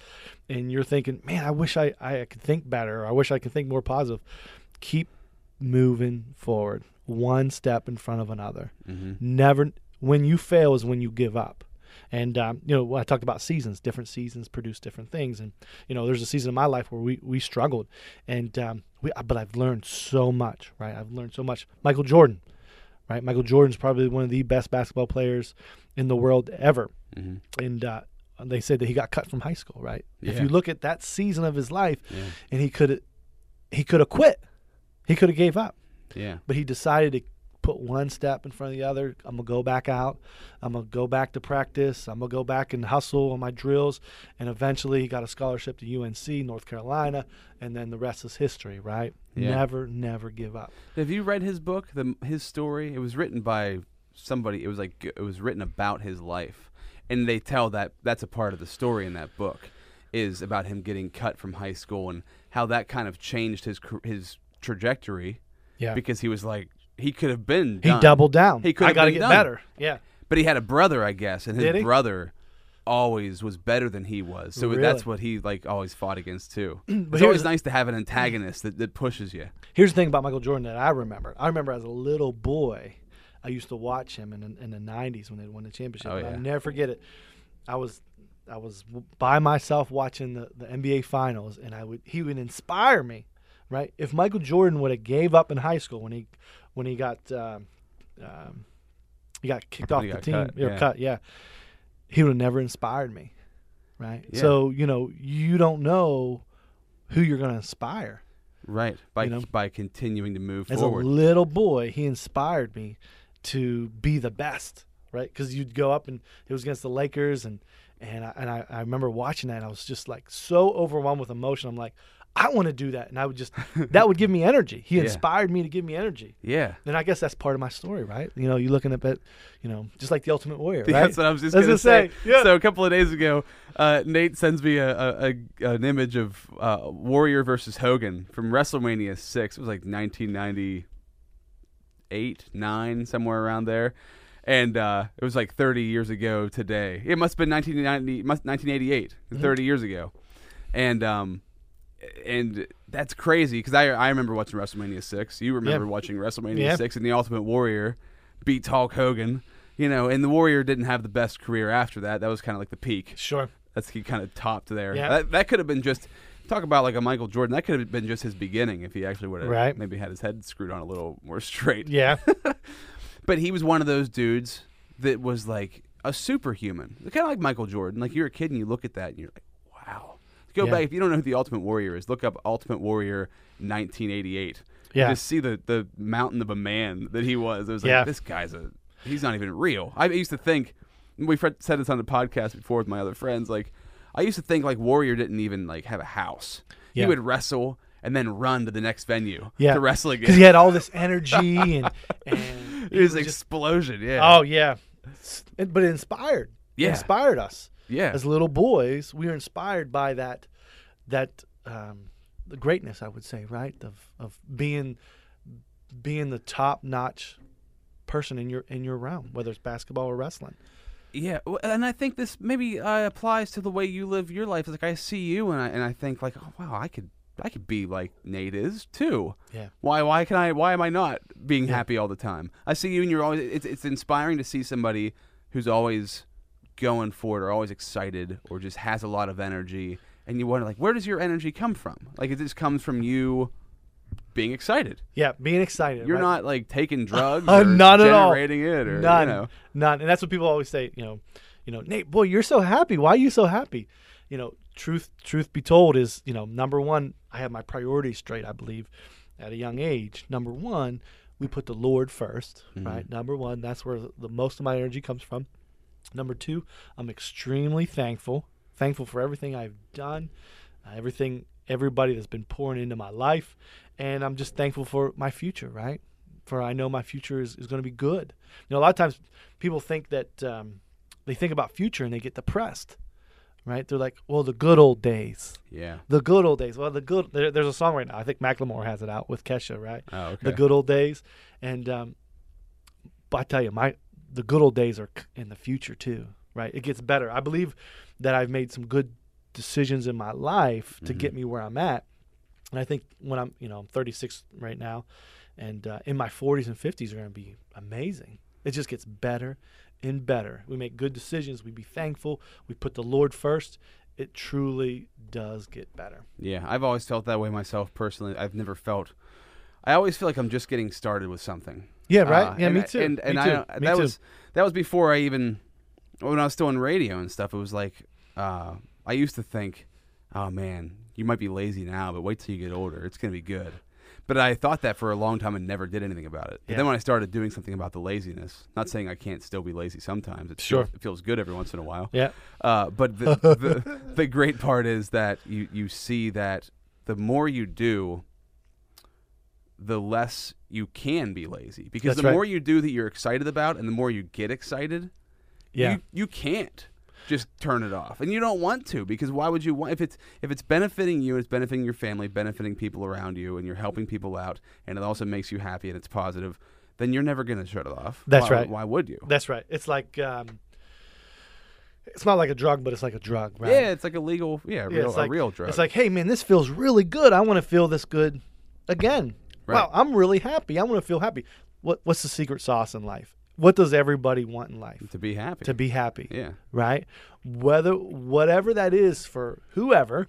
Speaker 3: and you're thinking, man, I wish I, I could think better, I wish I could think more positive, keep moving forward, one step in front of another. Never, when you fail is when you give up. And um, you know, I talked about seasons. Different seasons produce different things, and you know, there's a season in my life where we we struggled, and um, we, but I've learned so much. Right, I've learned so much. Michael Jordan, right? Michael Jordan's probably one of the best basketball players in the world ever. And uh, they said that he got cut from high school, right? If you look at that season of his life, and he could he could have quit, he could have gave up,
Speaker 1: Yeah.
Speaker 3: but he decided to put one step in front of the other. I'm gonna go back out. I'm gonna go back to practice. I'm gonna go back and hustle on my drills, and eventually he got a scholarship to UNC, North Carolina, and then the rest is history. Right?
Speaker 1: Yeah.
Speaker 3: Never, never give up.
Speaker 1: Have you read his book, the his story? It was written by somebody. It was like it was written about his life, and they tell that that's a part of the story in that book is about him getting cut from high school and how that kind of changed his his trajectory
Speaker 3: Yeah.
Speaker 1: because he was like he could have been
Speaker 3: he doubled down.
Speaker 1: He could
Speaker 3: I
Speaker 1: have
Speaker 3: got to get
Speaker 1: done.
Speaker 3: better. Yeah.
Speaker 1: but he had a brother, I guess, and his brother always was better than he was. So
Speaker 3: Really?
Speaker 1: that's what he like always fought against too. it's
Speaker 3: here's
Speaker 1: always nice to have an antagonist that, that pushes you.
Speaker 3: Here's the thing about Michael Jordan that I remember. I remember as a little boy, I used to watch him in the, in the '90s when they won the championship.
Speaker 1: Oh, yeah.
Speaker 3: I'll never forget it. I was I was by myself watching the, the NBA finals, and I would he would inspire me, right? If Michael Jordan would have gave up in high school when he when he got um, um, he got kicked off
Speaker 1: he
Speaker 3: the team,
Speaker 1: cut,
Speaker 3: or
Speaker 1: yeah.
Speaker 3: cut, yeah, he would have never inspired me, right?
Speaker 1: Yeah.
Speaker 3: So you know you don't know who you're going to inspire.
Speaker 1: Right. By
Speaker 3: You know?
Speaker 1: by continuing to move forward.
Speaker 3: As
Speaker 1: forward.
Speaker 3: a little boy, he inspired me to be the best, right? Because you'd go up and it was against the Lakers, and and I, and I, I remember watching that. And I was just like so overwhelmed with emotion. I'm like, I want to do that, and I would just that would give me energy. He
Speaker 1: Yeah.
Speaker 3: inspired me to give me energy.
Speaker 1: yeah.
Speaker 3: And I guess that's part of my story, right? You know, you're looking up at you know, just like the Ultimate Warrior, right?
Speaker 1: That's what I was just gonna
Speaker 3: gonna
Speaker 1: say.
Speaker 3: say, yeah.
Speaker 1: So a couple of days ago, uh, Nate sends me a, a, a an image of uh, Warrior versus Hogan from WrestleMania six. It was like 1998, nine, somewhere around there, and uh, it was like 30 years ago today. It must have been 1990, must 1988,
Speaker 3: Mm-hmm.
Speaker 1: 30 years ago, and um, and that's crazy because I I remember watching WrestleMania six. You remember
Speaker 3: Yeah.
Speaker 1: watching WrestleMania
Speaker 3: Yeah.
Speaker 1: six and the Ultimate Warrior beat Hulk Hogan. You know, and the Warrior didn't have the best career after that. That was kind of like the peak.
Speaker 3: Sure.
Speaker 1: That's he kind of topped there.
Speaker 3: Yeah.
Speaker 1: That, that could have been just talk about like a Michael Jordan. That could have been just his beginning if he actually would have
Speaker 3: Right.
Speaker 1: maybe had his head screwed on a little more straight.
Speaker 3: Yeah.
Speaker 1: But he was one of those dudes that was like a superhuman, kind of like Michael Jordan. Like you're a kid and you look at that and you're like. Go
Speaker 3: Yeah.
Speaker 1: back if you don't know who the Ultimate Warrior is. Look up Ultimate Warrior 1988.
Speaker 3: Yeah.
Speaker 1: Just see the the mountain of a man that he was. It was like
Speaker 3: Yeah.
Speaker 1: this guy's a he's not even real. I used to think we've said this on the podcast before with my other friends. Like I used to think like Warrior didn't even like have a house. He would wrestle and then run to the next venue
Speaker 3: Yeah.
Speaker 1: to wrestle again.
Speaker 3: Because he had all this energy and and
Speaker 1: it was
Speaker 3: would
Speaker 1: an
Speaker 3: just-
Speaker 1: explosion. Yeah.
Speaker 3: Oh yeah, it- but it inspired. It
Speaker 1: Yeah.
Speaker 3: inspired us
Speaker 1: yeah.
Speaker 3: as little boys. We were inspired by that, that um, the greatness. I would say, right, of of being being the top notch person in your in your realm, whether it's basketball or wrestling.
Speaker 1: Yeah, and I think this maybe uh, applies to the way you live your life. Like I see you, and I and I think like, oh wow, I could I could be like Nate is too.
Speaker 3: Yeah.
Speaker 1: Why why can I why am I not being
Speaker 3: Yeah.
Speaker 1: happy all the time? I see you, and you're always. It's it's inspiring to see somebody who's always going for it, or always excited, or just has a lot of energy, and you wonder like, where does your energy come from? Like it just comes from you being excited.
Speaker 3: Yeah, being excited.
Speaker 1: You're
Speaker 3: right?
Speaker 1: not like taking drugs,
Speaker 3: Uh,
Speaker 1: or
Speaker 3: not at all.
Speaker 1: generating it, or
Speaker 3: none,
Speaker 1: you know.
Speaker 3: none, and that's what people always say. You know, you know, Nate, boy, you're so happy. Why are you so happy? You know, truth, truth be told, is you know, number one, I have my priorities straight. I believe, at a young age. Number one, we put the Lord 1st right? Number one, that's where the most of my energy comes from. Number two, I'm extremely thankful, thankful for everything I've done, uh, everything, everybody that's been pouring into my life, and I'm just thankful for my future, right? For I know my future is, is going to be good. You know, a lot of times people think that um, they think about future and they get depressed, right? They're like, well, the good old days,
Speaker 1: Yeah.
Speaker 3: the good old days. Well, the good. There, there's a song right now. I think Macklemore has it out with Kesha, right?
Speaker 1: Oh, okay.
Speaker 3: the good old days. And um, but I tell you, my the good old days are in the future too, right? It gets better. I believe that I've made some good decisions in my life to get me where I'm at. And I think when I'm, you know, I'm 36 right now, and uh, in my 40s and 50s are going to be amazing. It just gets better and better. We make good decisions. We be thankful. We put the Lord first. It truly does get better.
Speaker 1: Yeah, I've always felt that way myself personally. I've never felt. I always feel like I'm just getting started with something.
Speaker 3: Yeah, right.
Speaker 1: Uh,
Speaker 3: yeah, me
Speaker 1: I-
Speaker 3: too.
Speaker 1: And, and
Speaker 3: me
Speaker 1: I
Speaker 3: too.
Speaker 1: that
Speaker 3: too.
Speaker 1: was that was before I even when I was still in radio and stuff. It was like uh, I used to think, oh man, you might be lazy now, but wait till you get older. It's gonna be good. But I thought that for a long time and never did anything about it. But
Speaker 3: Yeah.
Speaker 1: then when I started doing something about the laziness, not saying I can't still be lazy sometimes. It
Speaker 3: Sure.
Speaker 1: feels, it feels good every once in a while.
Speaker 3: Yeah.
Speaker 1: Uh, but the, the the great part is that you you see that the more you do, the less you can be lazy because
Speaker 3: That's
Speaker 1: the
Speaker 3: right.
Speaker 1: more you do that you're excited about, and the more you get excited,
Speaker 3: Yeah.
Speaker 1: you, you can't just turn it off, and you don't want to because why would you want if it's if it's benefiting you, it's benefiting your family, benefiting people around you, and you're helping people out, and it also makes you happy and it's positive. Then you're never going to shut it off.
Speaker 3: That's
Speaker 1: Why-
Speaker 3: right.
Speaker 1: Why would you?
Speaker 3: That's right. It's like um, it's not like a drug, but it's like a drug, right?
Speaker 1: Yeah, it's like a legal, yeah,
Speaker 3: Yeah,
Speaker 1: real,
Speaker 3: it's like,
Speaker 1: a real drug.
Speaker 3: It's like, hey man, this feels really good. I want to feel this good again.
Speaker 1: Right.
Speaker 3: Wow, I'm really happy. I want to feel happy. What What's the secret sauce in life? What does everybody want in life?
Speaker 1: to be happy.
Speaker 3: To be happy.
Speaker 1: yeah.
Speaker 3: right? Whether whatever that is for whoever.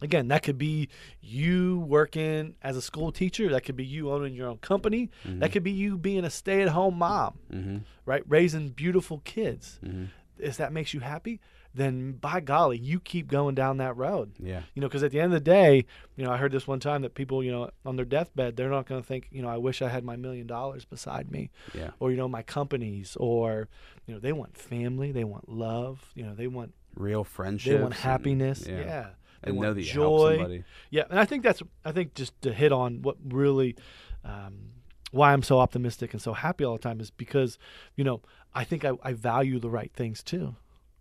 Speaker 3: Again, that could be you working as a school teacher. That could be you owning your own company. That could be you being a stay-at-home mom,
Speaker 1: Mm-hmm.
Speaker 3: right? Raising beautiful kids.
Speaker 1: Mm-hmm.
Speaker 3: If that makes you happy, then by golly, you keep going down that road.
Speaker 1: Yeah.
Speaker 3: You know, because at the end of the day, you know, I heard this one time that people, you know, on their deathbed, they're not going to think, you know, I wish I had my million dollars beside me
Speaker 1: Yeah.
Speaker 3: or you know my companies or you know they want family they want love you know they want
Speaker 1: Real friendship,
Speaker 3: they want
Speaker 1: and-
Speaker 3: happiness yeah,
Speaker 1: yeah.
Speaker 3: they
Speaker 1: And
Speaker 3: want
Speaker 1: know that
Speaker 3: joy yeah and i think that's i think just to hit on what really um, why i'm so optimistic and so happy all the time is because you know i think i, I value the right things too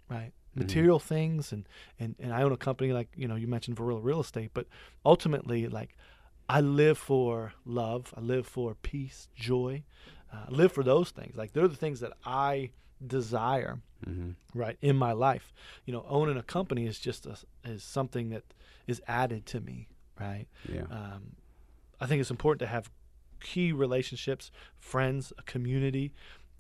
Speaker 3: right
Speaker 1: Mm-hmm.
Speaker 3: material things and, and and i own a company like you know you mentioned Verilla real estate but ultimately like i live for love i live for peace joy uh, I live for those things like they're the things that i desire
Speaker 1: Mm-hmm.
Speaker 3: right in my life you know owning a company is just a, is something that is added to me right
Speaker 1: Yeah.
Speaker 3: um, i think it's important to have key relationships friends a community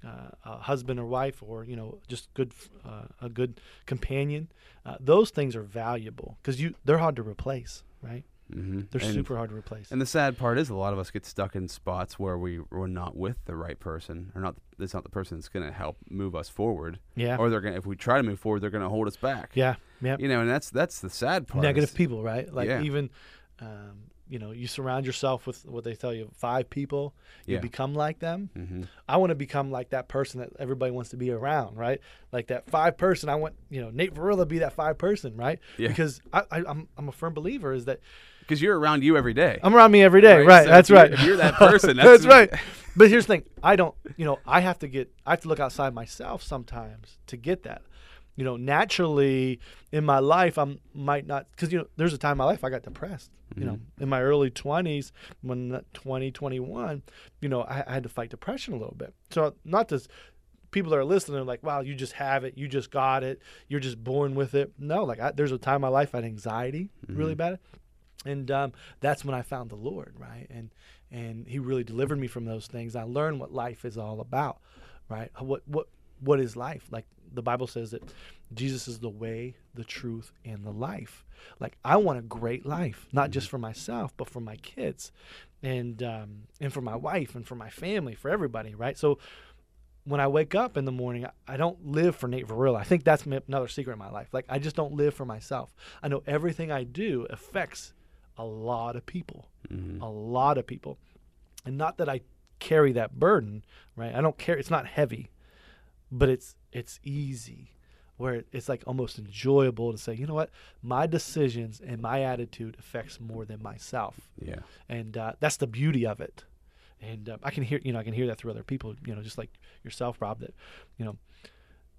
Speaker 3: uh, a husband or wife or you know just good uh, a good companion uh, those things are valuable because you they're hard to replace right
Speaker 1: mm-hmm.
Speaker 3: they're
Speaker 1: and,
Speaker 3: super hard to replace
Speaker 1: And the sad part is, a lot of us get stuck in spots where we we're not with the right person, or not. It's not the person that's going to help move us forward,
Speaker 3: yeah
Speaker 1: or they're going. to If we try to move forward, they're going to hold us back.
Speaker 3: yeah yeah
Speaker 1: You know, and that's that's the sad part.
Speaker 3: negative people right like
Speaker 1: Yeah.
Speaker 3: even um, you know you surround yourself with what they tell you five people you
Speaker 1: Yeah.
Speaker 3: become like them
Speaker 1: Mhm.
Speaker 3: I want to become like that person that everybody wants to be around, right? Like that five person. I want, you know, Nate Verilla be that five person, right?
Speaker 1: Yeah.
Speaker 3: Because I, I, I'm, I'm a firm believer is that
Speaker 1: Because you're around you every day.
Speaker 3: I'm around me every day,
Speaker 1: Right,
Speaker 3: right?
Speaker 1: so
Speaker 3: that's
Speaker 1: you're-
Speaker 3: right.
Speaker 1: if you're that person,
Speaker 3: that's,
Speaker 1: that's-
Speaker 3: right. But here's the thing: I don't, you know, I have to get, I have to look outside myself sometimes to get that. You know, naturally in my life, I might not, because you know, there's a time in my life I got depressed. You know,
Speaker 1: Mm-hmm.
Speaker 3: in my early 20s, when that 20, 21, you know, I, I had to fight depression a little bit. So not to people that are listening are like, wow, you just have it, you just got it, you're just born with it. No, like I, there's a time in my life I had anxiety really bad, and um, that's when I found the Lord, right? And and He really delivered me from those things. I learned what life is all about, right? What what what is life? Like the Bible says that Jesus is the way, the truth, and the life. Like I want a great life, not just for myself, but for my kids, and um, and for my wife, and for my family, for everybody, right? So when I wake up in the morning, I- don't live for Nate Verilla. I think that's another secret in my life. Like I just don't live for myself. I know everything I do affects a lot of people,
Speaker 1: Mhm.
Speaker 3: a lot of people, and not that I carry that burden, right? I don't care. It's not heavy, but it's it's easy, where it's like almost enjoyable to say, you know what, my decisions and my attitude affects more than myself
Speaker 1: Yeah.
Speaker 3: and uh, that's the beauty of it. And uh, I can hear, you know, I can hear that through other people, you know, just like yourself, Rob. That, you know,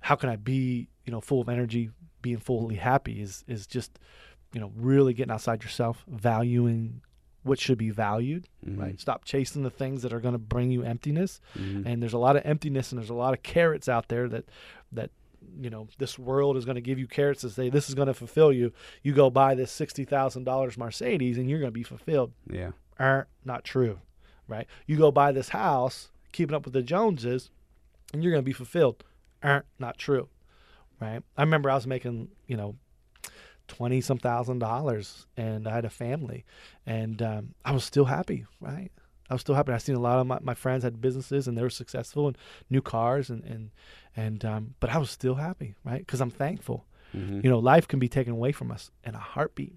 Speaker 3: how can I be, you know, full of energy, being fully happy is is just, you know, really getting outside yourself, valuing what should be valued,
Speaker 1: Mhm.
Speaker 3: right? Stop chasing the things that are going to bring you emptiness.
Speaker 1: Mhm.
Speaker 3: And there's a lot of emptiness, and there's a lot of carrots out there that that you know this world is going to give you carrots to say this is going to fulfill you. You go buy this sixty thousand dollars Mercedes, and you're going to be fulfilled
Speaker 1: Yeah.
Speaker 3: are not true, right? You go buy this house, keeping up with the Joneses, and you're going to be fulfilled. Aren't not true, right? I remember I was making, you know, twenty some thousand dollars, and I had a family, and um, I was still happy, right? I was still happy. I seen a lot of my, my friends had businesses and they were successful and new cars and and and um, but I was still happy, right? Because I'm thankful.
Speaker 1: Mhm.
Speaker 3: You know, life can be taken away from us in a heartbeat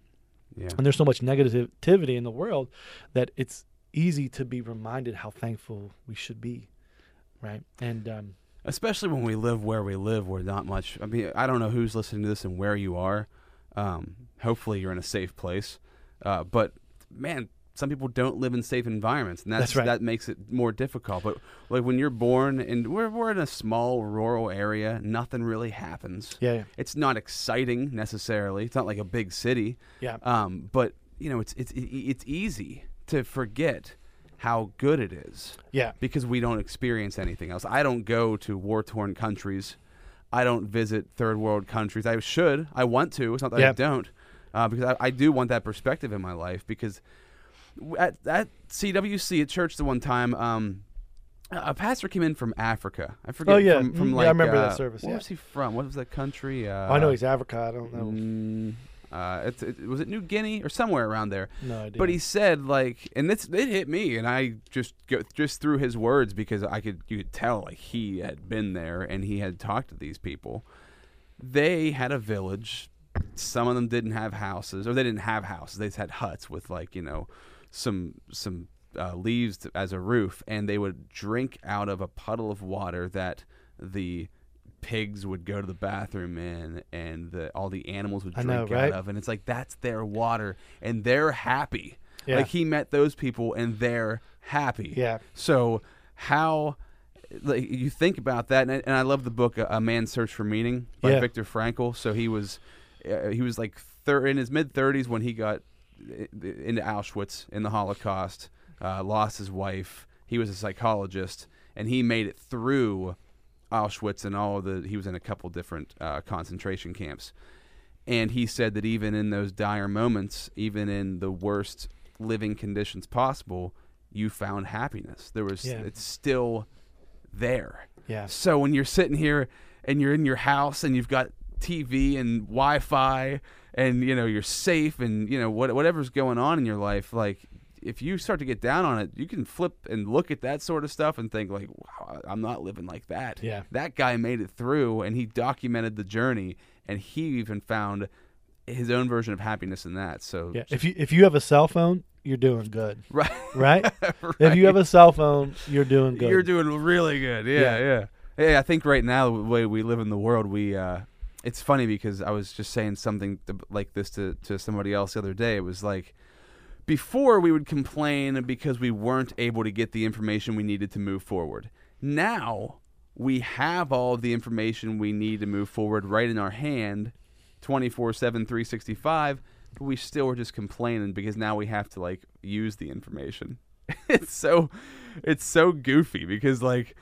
Speaker 1: Yeah.
Speaker 3: and there's so much negativity in the world that it's easy to be reminded how thankful we should be, right? And um,
Speaker 1: especially when we live where we live, where not much. I mean, I don't know who's listening to this and where you are. Um, hopefully, you're in a safe place. Uh, but man, some people don't live in safe environments, and that's,
Speaker 3: That's right.
Speaker 1: that makes it more difficult. But like when you're born, and we're we're in a small rural area, nothing really happens.
Speaker 3: yeah, yeah,
Speaker 1: It's not exciting necessarily. It's not like a big city.
Speaker 3: yeah,
Speaker 1: Um, but you know, it's it's it's easy to forget how good it is
Speaker 3: yeah,
Speaker 1: because we don't experience anything else. I don't go to war torn countries. I don't visit third world countries. I should. I want to. It's not that I don't, uh, because I, I do want that perspective in my life. Because at, at CWC at church the one time, um, a pastor came in from Africa. I forget.
Speaker 3: Oh, yeah.
Speaker 1: from, from
Speaker 3: Mm, yeah, I remember that
Speaker 1: uh,
Speaker 3: service,
Speaker 1: Where
Speaker 3: yeah.
Speaker 1: was he from? What was that country? Uh,
Speaker 3: I know he's Africa. I don't know.
Speaker 1: Mm, uh, it's, it, was it New Guinea or somewhere around there?
Speaker 3: no idea.
Speaker 1: But he said like, and this it hit me, and I just go, just through his words because I could you could tell like he had been there and he had talked to these people. They had a village. Some of them didn't have houses, or they didn't have houses. They just had huts with like you know, some some uh, leaves to, as a roof, and they would drink out of a puddle of water that the pigs would go to the bathroom in, and the, all the animals would drink
Speaker 3: know, right?
Speaker 1: out of, and it's like that's their water, and they're happy.
Speaker 3: Yeah.
Speaker 1: Like he met those people and they're happy.
Speaker 3: Yeah.
Speaker 1: So how like you think about that, and, and I love the book "A Man's Search for Meaning" by
Speaker 3: Yeah.
Speaker 1: Viktor Frankl. So he was uh, he was like thir- in his mid thirties when he got into Auschwitz in the Holocaust. Uh, lost his wife. He was a psychologist, and he made it through Auschwitz and all the. He was in a couple different uh, concentration camps, and he said that even in those dire moments, even in the worst living conditions possible, you found happiness. There was
Speaker 3: Yeah.
Speaker 1: it's still there.
Speaker 3: yeah,
Speaker 1: So when you're sitting here and you're in your house and you've got TV and Wi-Fi and you know you're safe and you know what whatever's going on in your life, like if you start to get down on it, you can flip and look at that sort of stuff and think like, wow, I'm not living like that.
Speaker 3: Yeah.
Speaker 1: That guy made it through and he documented the journey and he even found his own version of happiness in that. So
Speaker 3: yeah. If you if you have a cell phone, you're doing good,
Speaker 1: right,
Speaker 3: right? If you have a cell phone, you're doing good.
Speaker 1: You're doing really good. Yeah,
Speaker 3: Yeah.
Speaker 1: yeah, yeah. I think right now the way we live in the world, we uh, it's funny because I was just saying something like this to to somebody else the other day. It was like before we would complain because we weren't able to get the information we needed to move forward. Now we have all of the information we need to move forward right in our hand 24 7 365 but we still are just complaining because now we have to like use the information. It's so it's so goofy because like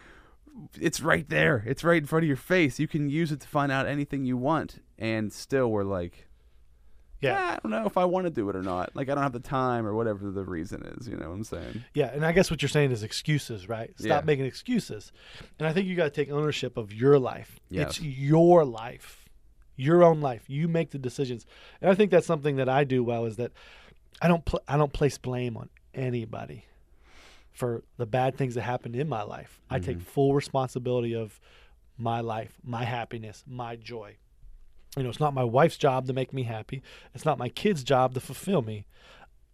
Speaker 1: it's right there. It's right in front of your face. You can use it to find out anything you want. And still we're like
Speaker 3: yeah,
Speaker 1: "Ah, i don't know if i want to do it or not like i don't have the time or whatever the reason is you know what i'm saying
Speaker 3: yeah. And I guess what you're saying is excuses, right? Stop
Speaker 1: Yeah.
Speaker 3: making excuses. And I think you got to take ownership of your life.
Speaker 1: Yes.
Speaker 3: It's your life, your own life. You make the decisions. And I think that's something that I do well is that I don't pl- I don't place blame on anybody for the bad things that happened in my life. I take full responsibility of my life, my happiness, my joy. You know, it's not my wife's job to make me happy. It's not my kid's job to fulfill me.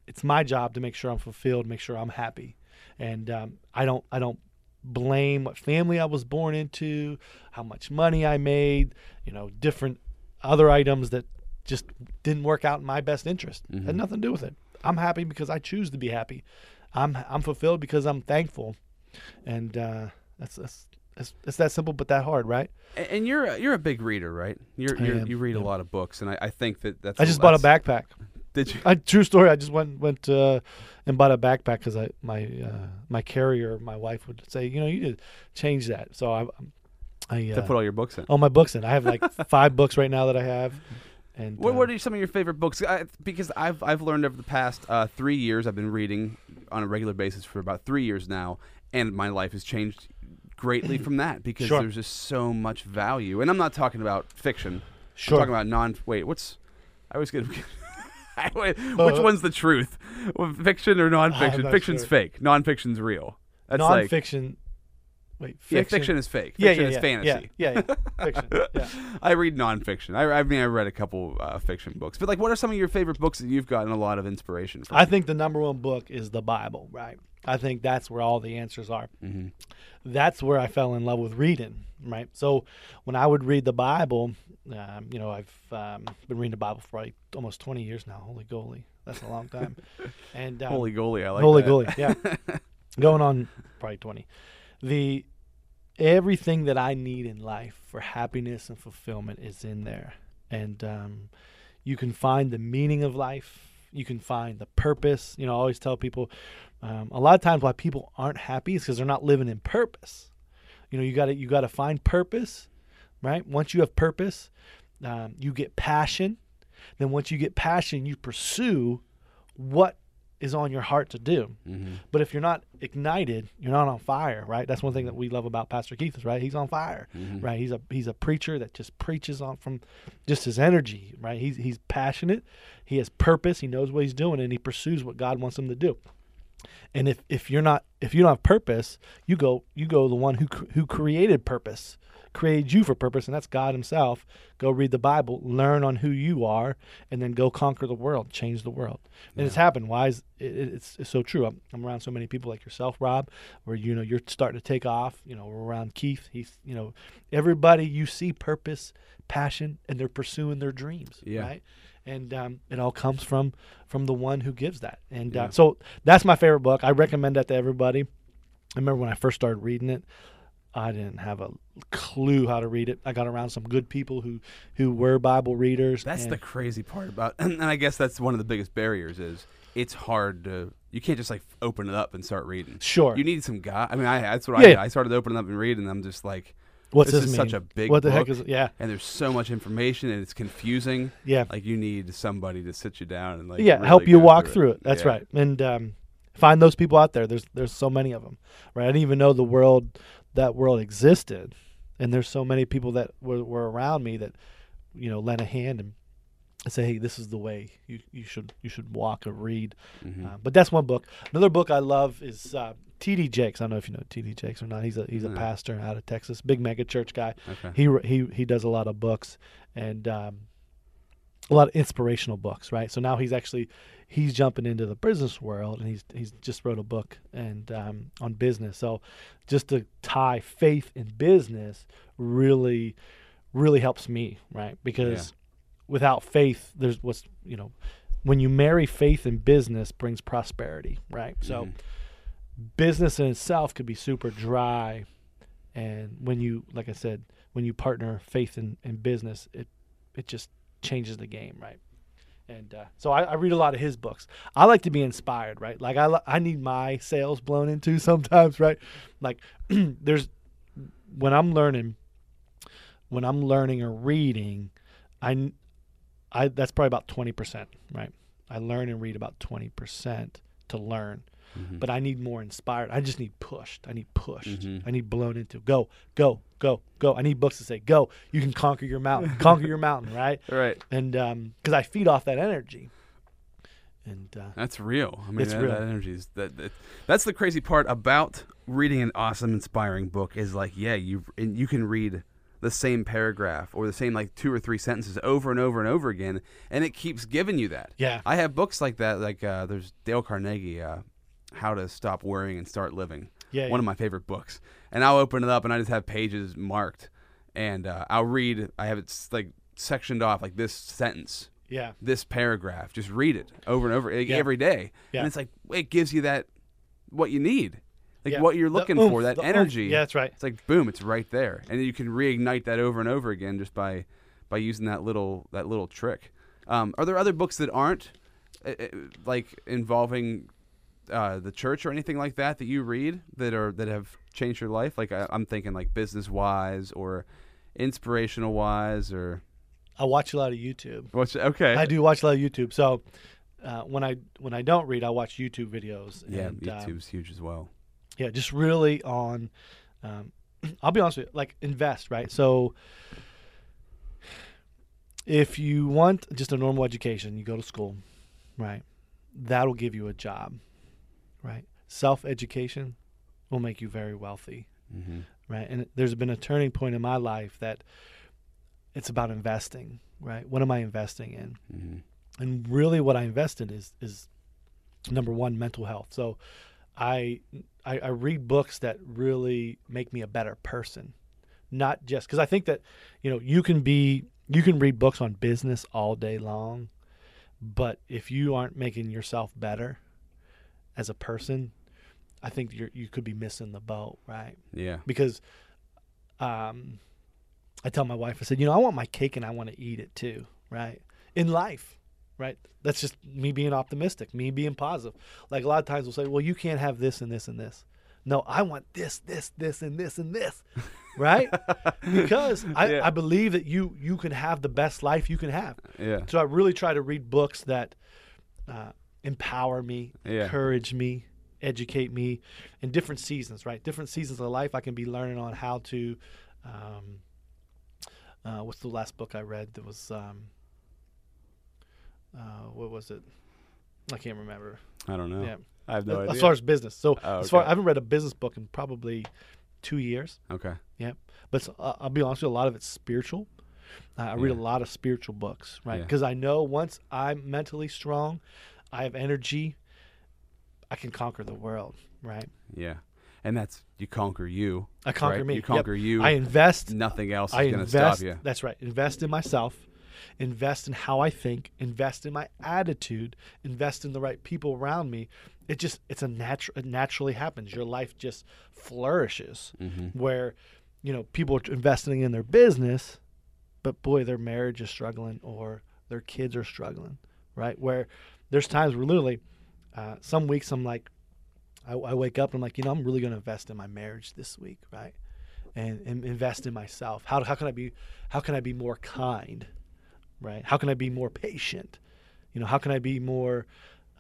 Speaker 3: It's my job to make sure I'm fulfilled, make sure I'm happy. And um, I don't I don't blame what family I was born into, how much money I made, you know, different other items that just didn't work out in my best interest. Had nothing to do with it. I'm happy because I choose to be happy. I'm I'm fulfilled because I'm thankful, and uh, that's that's it's, it's that simple but that hard, right?
Speaker 1: A- and you're a- you're a big reader right you're, you're you read a lot of books and i, I think that that's
Speaker 3: I just bought a backpack.
Speaker 1: did you
Speaker 3: I, true story. I just went went uh, and bought a backpack because I my uh, my carrier, my wife would say, you know, you need to change that. So I I
Speaker 1: to
Speaker 3: uh,
Speaker 1: put all your books in
Speaker 3: all my books in. I have like five books right now that I have. And
Speaker 1: What,
Speaker 3: uh,
Speaker 1: what are some of your favorite books? I, because I've I've learned over the past uh, three years, I've been reading on a regular basis for about three years now, and my life has changed greatly from that because
Speaker 3: Sure.
Speaker 1: there's just so much value. And I'm not talking about fiction.
Speaker 3: Sure.
Speaker 1: I'm talking about non. Wait, what's? I always get. Wait, Which
Speaker 3: Uh,
Speaker 1: one's the truth? Fiction or nonfiction? Fiction's
Speaker 3: sure.
Speaker 1: fake. Nonfiction's real. That's like
Speaker 3: nonfiction Wait,
Speaker 1: Yeah,
Speaker 3: fiction.
Speaker 1: fiction is fake.
Speaker 3: Yeah,
Speaker 1: Fiction
Speaker 3: yeah,
Speaker 1: is
Speaker 3: yeah,
Speaker 1: fantasy.
Speaker 3: Yeah, yeah, yeah. fiction. Yeah.
Speaker 1: I read nonfiction. I, I mean, I read a couple uh, fiction books. But like, what are some of your favorite books that you've gotten a lot of inspiration from?
Speaker 3: I think the number one book is the Bible, right? I think that's where all the answers are.
Speaker 1: Mhm.
Speaker 3: That's where I fell in love with reading, right? So when I would read the Bible, um, you know, I've um, been reading the Bible for like almost 20 years now. Holy goalie. That's a long time. And um,
Speaker 1: Holy goalie, I like
Speaker 3: Holy
Speaker 1: that.
Speaker 3: goalie, yeah. Going on probably 20. The everything that I need in life for happiness and fulfillment is in there. And um, you can find the meaning of life. You can find the purpose. You know, I always tell people um, a lot of times why people aren't happy is because they're not living in purpose. You know, you got to you got to find purpose, right? Once you have purpose, um, you get passion. Then once you get passion, you pursue what is on your heart to do.
Speaker 1: Mhm.
Speaker 3: But if you're not ignited, you're not on fire, right? That's one thing that we love about Pastor Keith is right. He's on fire,
Speaker 1: Mhm.
Speaker 3: right? He's a he's a preacher that just preaches on from just his energy, right? He's he's passionate, he has purpose, he knows what he's doing, and he pursues what God wants him to do. And if if you're not if you don't have purpose, you go you go the one who who created purpose, created you for purpose, and that's God Himself. Go read the Bible, learn on who you are, and then go conquer the world, change the world. And it's happened. Why is it, it- it's, it's so true? I'm, I'm around so many people like yourself, Rob, where you know you're starting to take off. You know, we're around Keith. He's you know everybody you see purpose, passion, and they're pursuing their dreams.
Speaker 1: Yeah.
Speaker 3: Right. And um, it all comes from from the one who gives that. And
Speaker 1: Yeah.
Speaker 3: uh, so that's my favorite book. I recommend that to everybody. I remember when I first started reading it, I didn't have a clue how to read it. I got around some good people who who were Bible readers.
Speaker 1: That's the crazy part about, and I guess that's one of the biggest barriers is it's hard to. You can't just like open it up and start reading.
Speaker 3: sure.
Speaker 1: You need some guy. I mean, I that's what
Speaker 3: Yeah.
Speaker 1: I did. I started opening up and reading. I'm just like,
Speaker 3: What's
Speaker 1: this
Speaker 3: this,
Speaker 1: is
Speaker 3: mean?
Speaker 1: such a big
Speaker 3: What the heck is it? Yeah,
Speaker 1: and there's so much information and it's confusing.
Speaker 3: yeah,
Speaker 1: Like you need somebody to sit you down and like
Speaker 3: yeah.
Speaker 1: really
Speaker 3: help you walk through it.
Speaker 1: it.
Speaker 3: That's
Speaker 1: Yeah.
Speaker 3: right. And um, find those people out there. There's there's so many of them. Right. I didn't even know the world that world existed, and there's so many people that were, were around me that you know lent a hand and say, hey, this is the way you, you should you should walk or read.
Speaker 1: Mhm.
Speaker 3: Uh, but that's one book. Another book I love is uh, T.D. Jakes. I don't know if you know T.D. Jakes or not. He's a he's a pastor out of Texas, big mega church guy.
Speaker 1: okay.
Speaker 3: He he he does a lot of books and um, a lot of inspirational books, right? So now he's actually he's jumping into the business world, and he's he's just wrote a book and um, on business. So just to tie faith and business really really helps me, right? Because without faith, there's what's you know when you marry faith and business brings prosperity, right? So
Speaker 1: Mhm.
Speaker 3: Business in itself could be super dry. And when you like i said when you partner faith and, and business it it just changes the game right? And uh, so I, I read a lot of his books. I like to be inspired right? Like i, I need my sails blown into sometimes right? Like there's when i'm learning when i'm learning or reading I I that's probably about 20% right? I learn and read about 20% to learn
Speaker 1: Mhm.
Speaker 3: but I need more inspired. I just need pushed. I need pushed.
Speaker 1: Mhm.
Speaker 3: I need blown into. Go, go, go, go. I need books to say, go. You can conquer your mountain. conquer your mountain, right?
Speaker 1: right.
Speaker 3: And because I feed off that energy. And uh,
Speaker 1: That's real. I mean,
Speaker 3: It's
Speaker 1: that,
Speaker 3: real.
Speaker 1: that energy is that, that. That's the crazy part about reading an awesome, inspiring book is like, yeah, you and you can read the same paragraph or the same like two or three sentences over and over and over again, and it keeps giving you that.
Speaker 3: yeah,
Speaker 1: I have books like that. Like uh, there's Dale Carnegie, uh, How to Stop Worrying and Start Living.
Speaker 3: yeah,
Speaker 1: One of my favorite books. And I'll open it up and I just have pages marked, and uh, I'll read. I have it like sectioned off, like this sentence,
Speaker 3: yeah,
Speaker 1: this paragraph. Just read it over and over like,
Speaker 3: Yeah.
Speaker 1: every day,
Speaker 3: Yeah.
Speaker 1: and it's like it gives you that what you need, like
Speaker 3: yeah.
Speaker 1: what you're looking
Speaker 3: oomph,
Speaker 1: for, that
Speaker 3: the oomph.
Speaker 1: energy.
Speaker 3: Yeah, that's right.
Speaker 1: It's like boom, it's right there, and you can reignite that over and over again just by by using that little that little trick. Um, are there other books that aren't uh, uh, like involving uh, the church or anything like that that you read that are that have changed your life? Like I, I'm thinking like business wise or inspirational wise or
Speaker 3: I watch a lot of YouTube.
Speaker 1: what's okay?
Speaker 3: I do watch a lot of YouTube. So uh, when I when I don't read, I watch YouTube videos.
Speaker 1: Yeah,
Speaker 3: and, um,
Speaker 1: YouTube's huge as well.
Speaker 3: yeah just really on um, i'll be honest with you like invest right so if you want just a normal education you go to school right that'll give you a job right self-education will make you very wealthy
Speaker 1: Mm-hmm.
Speaker 3: right? And there's been a turning point in my life that it's about investing, right? What am I investing in?
Speaker 1: Mm-hmm.
Speaker 3: And really, what I invest in is is number one, mental health. So, I I, I read books that really make me a better person, not just because I think that you know you can be you can read books on business all day long, but if you aren't making yourself better as a person, I think you're you could be missing the boat, right?
Speaker 1: Yeah.
Speaker 3: because um, I tell my wife, I said, you know, I want my cake and I want to eat it too, right? In life, right? That's just me being optimistic, me being positive. Like a lot of times we'll say, well, you can't have this and this and this. No, I want this, this, this, and this and this, right? because I,
Speaker 1: Yeah.
Speaker 3: I believe that you you can have the best life you can have.
Speaker 1: Yeah.
Speaker 3: So I really try to read books that uh, empower me,
Speaker 1: Yeah.
Speaker 3: encourage me, educate me in different seasons, right? Different seasons of life, I can be learning on how to. Um, uh, what's the last book I read that was? Um, uh, what was it? I can't remember.
Speaker 1: I don't know.
Speaker 3: Yeah,
Speaker 1: I have no
Speaker 3: as
Speaker 1: idea.
Speaker 3: As far as business. So
Speaker 1: Oh,
Speaker 3: as far
Speaker 1: okay.
Speaker 3: I haven't read a business book in probably two years.
Speaker 1: okay.
Speaker 3: Yeah. But uh, I'll be honest with you, a lot of it's spiritual. Uh, I read a lot of spiritual books, right?
Speaker 1: Yeah.
Speaker 3: Because I know once I'm mentally strong, I have energy, I can conquer the world, right?
Speaker 1: Yeah. And that's you conquer you.
Speaker 3: I conquer
Speaker 1: right?
Speaker 3: me.
Speaker 1: You
Speaker 3: Yep.
Speaker 1: conquer you.
Speaker 3: I invest.
Speaker 1: Nothing else is
Speaker 3: I
Speaker 1: going to stop you.
Speaker 3: That's right. Invest in myself. Invest in how I think. Invest in my attitude. Invest in the right people around me. It just it's a natural. It naturally happens. Your life just flourishes.
Speaker 1: Mm-hmm.
Speaker 3: where you know people are investing in their business but boy their marriage is struggling or their kids are struggling right where there's times where literally uh, some weeks i'm like I, I wake up and i'm like you know i'm really going to invest in my marriage this week right? And, and invest in myself. How, how can i be how can i be more kind right? How can i be more patient? You know how can i be more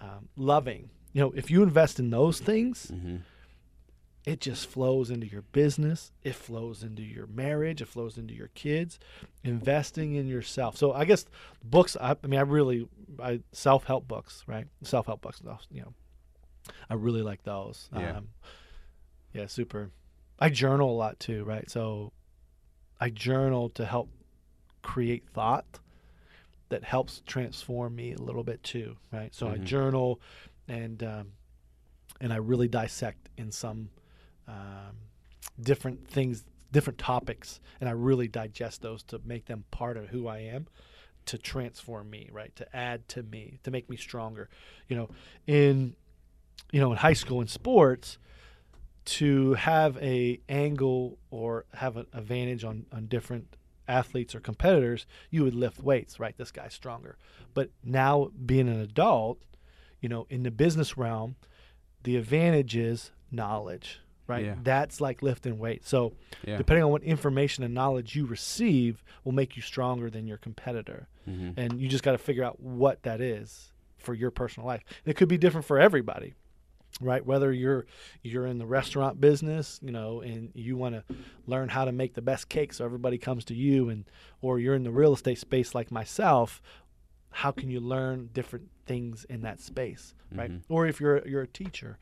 Speaker 3: um, loving? You know if you invest in those things
Speaker 1: Mm-hmm.
Speaker 3: It just flows into your business it flows into your marriage it flows into your kids investing in yourself. So i guess books i, I mean i really i self-help books right? Self-help books you know. I really like those.
Speaker 1: Yeah.
Speaker 3: um, yeah super. I journal a lot too right? So i journal to help create thought that helps transform me a little bit too right? So i
Speaker 1: Mhm.
Speaker 3: journal and um, and i really dissect in some um, different things, different topics, and I really digest those to make them part of who I am, to transform me, right? To add to me, to make me stronger. You know, in you know in high school in sports, to have a angle or have an advantage on on different athletes or competitors, you would lift weights, right? This guy's stronger. But now being an adult, you know, in the business realm, the advantage is knowledge, right?
Speaker 1: Yeah.
Speaker 3: That's like lifting weights. So
Speaker 1: Yeah.
Speaker 3: depending on what information and knowledge you receive will make you stronger than your competitor.
Speaker 1: Mm-hmm.
Speaker 3: And you just got to figure out what that is for your personal life. It could be different for everybody. Right, whether you're you're in the restaurant business, you know, and you want to learn how to make the best cake, so everybody comes to you, and or you're in the real estate space like myself, how can you learn different things in that space, right?
Speaker 1: Mhm.
Speaker 3: Or if you're you're a teacher,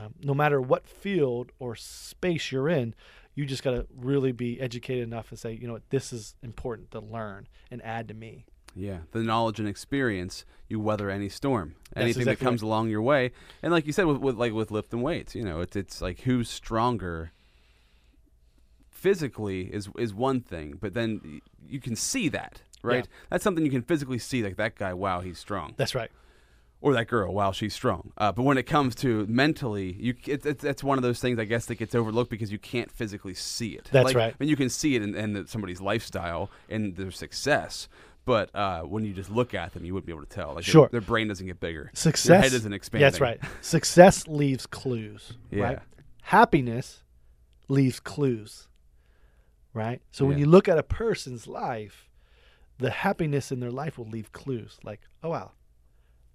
Speaker 3: um, no matter what field or space you're in, you just got to really be educated enough to say, you know, what, this is important to learn and add to me.
Speaker 1: Yeah, the knowledge and experience, you weather any storm, anything
Speaker 3: exactly
Speaker 1: that comes along your way. And like you said, with, with like with lifting weights, you know, it's it's like who's stronger. Physically is is one thing, but then you can see that, right?
Speaker 3: Yeah.
Speaker 1: That's something you can physically see, like that guy, wow, he's strong,
Speaker 3: That's right.
Speaker 1: Or that girl, wow, she's strong. Uh, but when it comes to mentally, you it's, it's it's one of those things I guess that gets overlooked because you can't physically see it.
Speaker 3: That's
Speaker 1: Like,
Speaker 3: right.
Speaker 1: I mean, you can see it in, in the, somebody's lifestyle and their success, but uh, when you just look at them, you wouldn't be able to tell. Like their-
Speaker 3: Sure.
Speaker 1: their, brain doesn't get bigger.
Speaker 3: Success.
Speaker 1: Your head isn't expanding.
Speaker 3: That's right. Success leaves clues.
Speaker 1: Yeah.
Speaker 3: Right. Happiness leaves clues. Right. So when you look at a person's life, the happiness in their life will leave clues. Like, oh wow,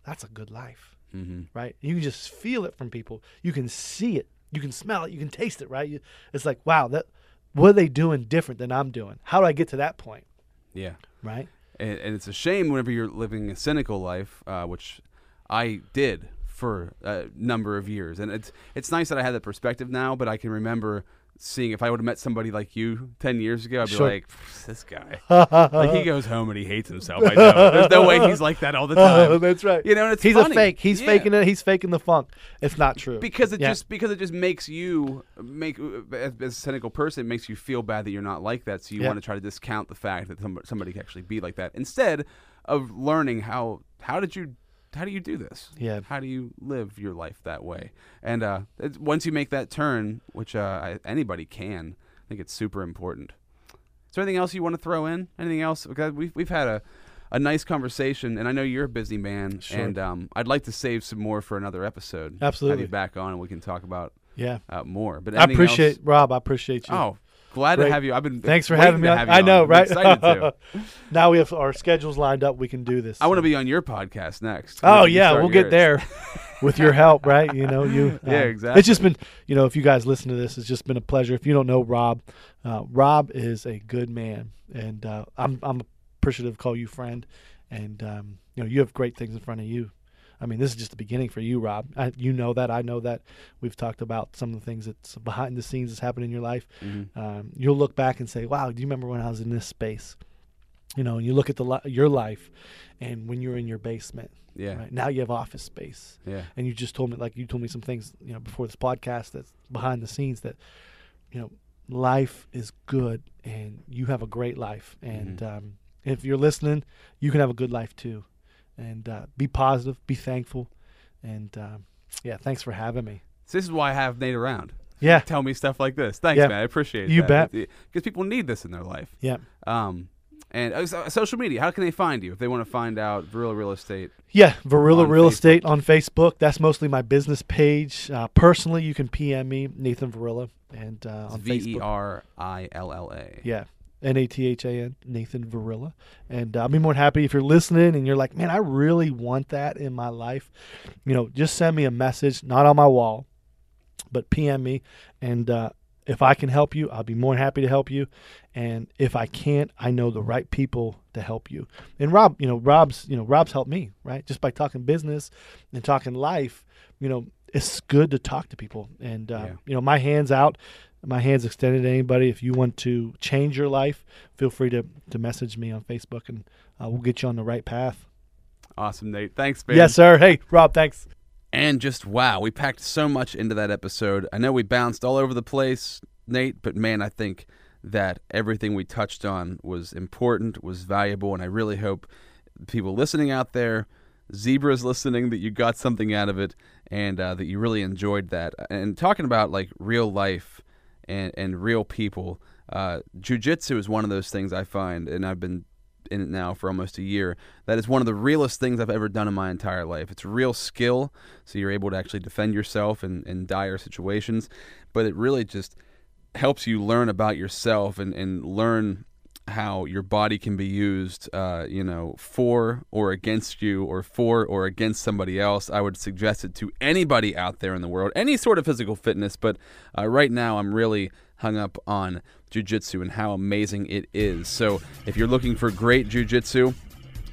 Speaker 3: that's a good life.
Speaker 1: hmm
Speaker 3: Right. You can just feel it from people. You can see it. You can smell it. You can taste it. Right. You, it's like, wow, that what are they doing different than I'm doing? How do I get to that point?
Speaker 1: Yeah.
Speaker 3: Right.
Speaker 1: And, and it's a shame whenever you're living a cynical life, uh, which I did for a number of years. And it's it's nice that I had that perspective now, but I can remember seeing if I would have met somebody like you ten years ago, I'd be
Speaker 3: Sure.
Speaker 1: like, this guy. like he goes home and he hates himself. I know. There's no way he's like that all the oh, time.
Speaker 3: That's right.
Speaker 1: You know, and it's
Speaker 3: he's
Speaker 1: funny.
Speaker 3: a fake. He's
Speaker 1: Yeah.
Speaker 3: faking it. He's faking the funk. It's not true.
Speaker 1: because it
Speaker 3: Yeah.
Speaker 1: just because it just makes you make as, as a cynical person it makes you feel bad that you're not like that so you
Speaker 3: Yeah.
Speaker 1: want to try to discount the fact that some- somebody can actually be like that instead of learning how how did you how do you do this
Speaker 3: Yeah.
Speaker 1: how do you live your life that way and uh once you make that turn which uh I, anybody can i think it's super important is there anything else you want to throw in anything else because we've, we've had a a nice conversation, and I know you're a busy man,
Speaker 3: Sure.
Speaker 1: and um, I'd like to save some more for another episode.
Speaker 3: Absolutely, have
Speaker 1: you back on, and we can talk about
Speaker 3: yeah.
Speaker 1: uh, more. But
Speaker 3: I appreciate
Speaker 1: else-
Speaker 3: Rob. I appreciate you.
Speaker 1: Oh, glad to have you. I've been
Speaker 3: Thanks for having me. on.
Speaker 1: have
Speaker 3: I
Speaker 1: on.
Speaker 3: know,
Speaker 1: I'm
Speaker 3: right?
Speaker 1: excited to.
Speaker 3: now we have our schedules lined up. We can do this.
Speaker 1: I want to be on your podcast next.
Speaker 3: Oh yeah, we'll get there with your help, right? You know, you.
Speaker 1: Yeah,
Speaker 3: um,
Speaker 1: exactly.
Speaker 3: It's just been, you know, if you guys listen to this, it's just been a pleasure. If you don't know Rob, uh, Rob is a good man, and uh, I'm I'm appreciative to call you friend, and um, you know, you have great things in front of you. I mean, this is just the beginning for you, Rob. I, you know that. I know that. We've talked about some of the things that's behind the scenes that's happened in your life.
Speaker 1: Mhm.
Speaker 3: Um, you'll look back and say, "Wow, do you remember when I was in this space?" You know, and you look at the your life, and when you were in your basement.
Speaker 1: Yeah,
Speaker 3: Right now, you have office space,
Speaker 1: yeah,
Speaker 3: and you just told me, like you told me some things, you know, before this podcast that's behind the scenes that, you know, life is good, and you have a great life, and
Speaker 1: Mm-hmm.
Speaker 3: um, if you're listening, you can have a good life too, and uh, be positive, be thankful, and um, yeah, thanks for having me.
Speaker 1: So this is why I have Nate around.
Speaker 3: Yeah,
Speaker 1: Tell me stuff like this. Thanks,
Speaker 3: Yeah.
Speaker 1: man. I appreciate it.
Speaker 3: You
Speaker 1: that.
Speaker 3: bet.
Speaker 1: Because people need this in their life.
Speaker 3: yeah.
Speaker 1: Um, and uh, so- social media. How can they find you if they want to find out real real estate?
Speaker 3: Yeah,
Speaker 1: Verilla
Speaker 3: Real
Speaker 1: Facebook.
Speaker 3: Estate on Facebook. That's mostly my business page. Uh, personally, you can PM me, Nathan Verilla, and uh, on
Speaker 1: V E. R I L L A.
Speaker 3: Yeah, N A T H A N, Nathan Verilla. And uh, I'll be more than happy if you're listening and you're like, man, I really want that in my life. You know, just send me a message, not on my wall, but PM me. And uh, if I can help you, I'll be more than happy to help you. And if I can't, I know the right people to help you. And Rob, you know, Rob's, you know, Rob's helped me, right? Just by talking business and talking life, you know, it's good to talk to people. And, uh,
Speaker 1: Yeah.
Speaker 3: you know, my hand's out my hands extended to anybody. If you want to change your life, feel free to, to message me on Facebook and uh, we'll get you on the right path.
Speaker 1: Awesome, Nate. Thanks, man.
Speaker 3: Yes, sir. Hey, Rob, thanks.
Speaker 1: And just wow, we packed so much into that episode. I know we bounced all over the place, Nate, but man, I think that everything we touched on was important, was valuable, and I really hope people listening out there, zebras listening, that you got something out of it and uh, that you really enjoyed that. And talking about like real life and, and real people, uh, jujitsu is one of those things I find, and I've been in it now for almost a year. That is one of the realest things I've ever done in my entire life. It's real skill, so you're able to actually defend yourself in, in dire situations, but it really just helps you learn about yourself and, and learn how your body can be used, uh, you know, for or against you, or for or against somebody else. I would suggest it to anybody out there in the world, any sort of physical fitness. But uh, right now, I'm really hung up on jujitsu and how amazing it is. So, if you're looking for great jujitsu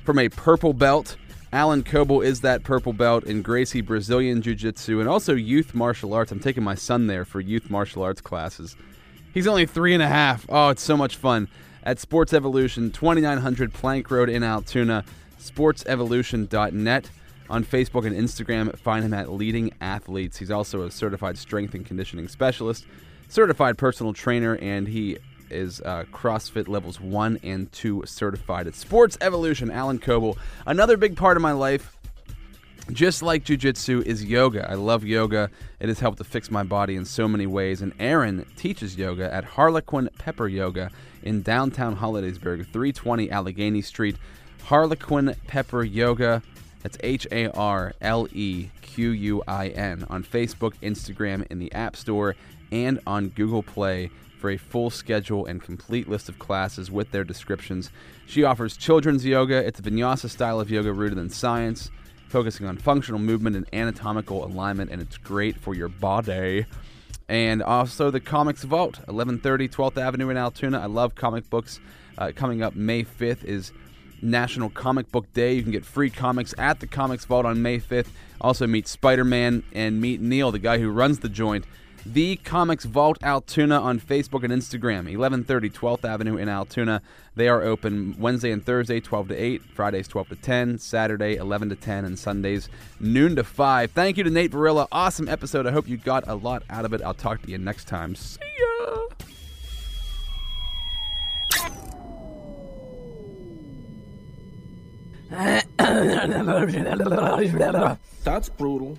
Speaker 1: from a purple belt. Alan Coble is that purple belt in Gracie Brazilian Jiu Jitsu and also youth martial arts. I'm taking my son there for youth martial arts classes. He's only three and a half. Oh, it's so much fun. At Sports Evolution, 2900 Plank Road in Altoona, sportsevolution.net. On Facebook and Instagram, find him at Leading Athletes. He's also a certified strength and conditioning specialist, certified personal trainer, and he is uh, CrossFit levels one and two certified. At Sports Evolution, Alan Coble. Another big part of my life just like jujitsu is yoga. I love yoga. It has helped to fix my body in so many ways. And Erin teaches yoga at Harlequin Pepper Yoga in downtown Hollidaysburg, 320 Allegheny Street. Harlequin Pepper Yoga. That's H A R L E Q U I N on Facebook, Instagram, in the App Store, and on Google Play for a full schedule and complete list of classes with their descriptions. She offers children's yoga. It's a vinyasa style of yoga rooted in science focusing on functional movement and anatomical alignment, and it's great for your body. And also the Comics Vault, 1130 12th Avenue in Altoona. I love comic books. Uh, coming up May 5th is National Comic Book Day. You can get free comics at the Comics Vault on May 5th. Also meet Spider-Man and meet Neil, the guy who runs the joint The Comics Vault Altoona on Facebook and Instagram, 1130 12th Avenue in Altoona. They are open Wednesday and Thursday, 12 to 8, Fridays, 12 to 10, Saturday, 11 to 10, and Sundays, noon to 5. Thank you to Nate Verilla. Awesome episode. I hope you got a lot out of it. I'll talk to you next time. See ya.
Speaker 4: That's brutal.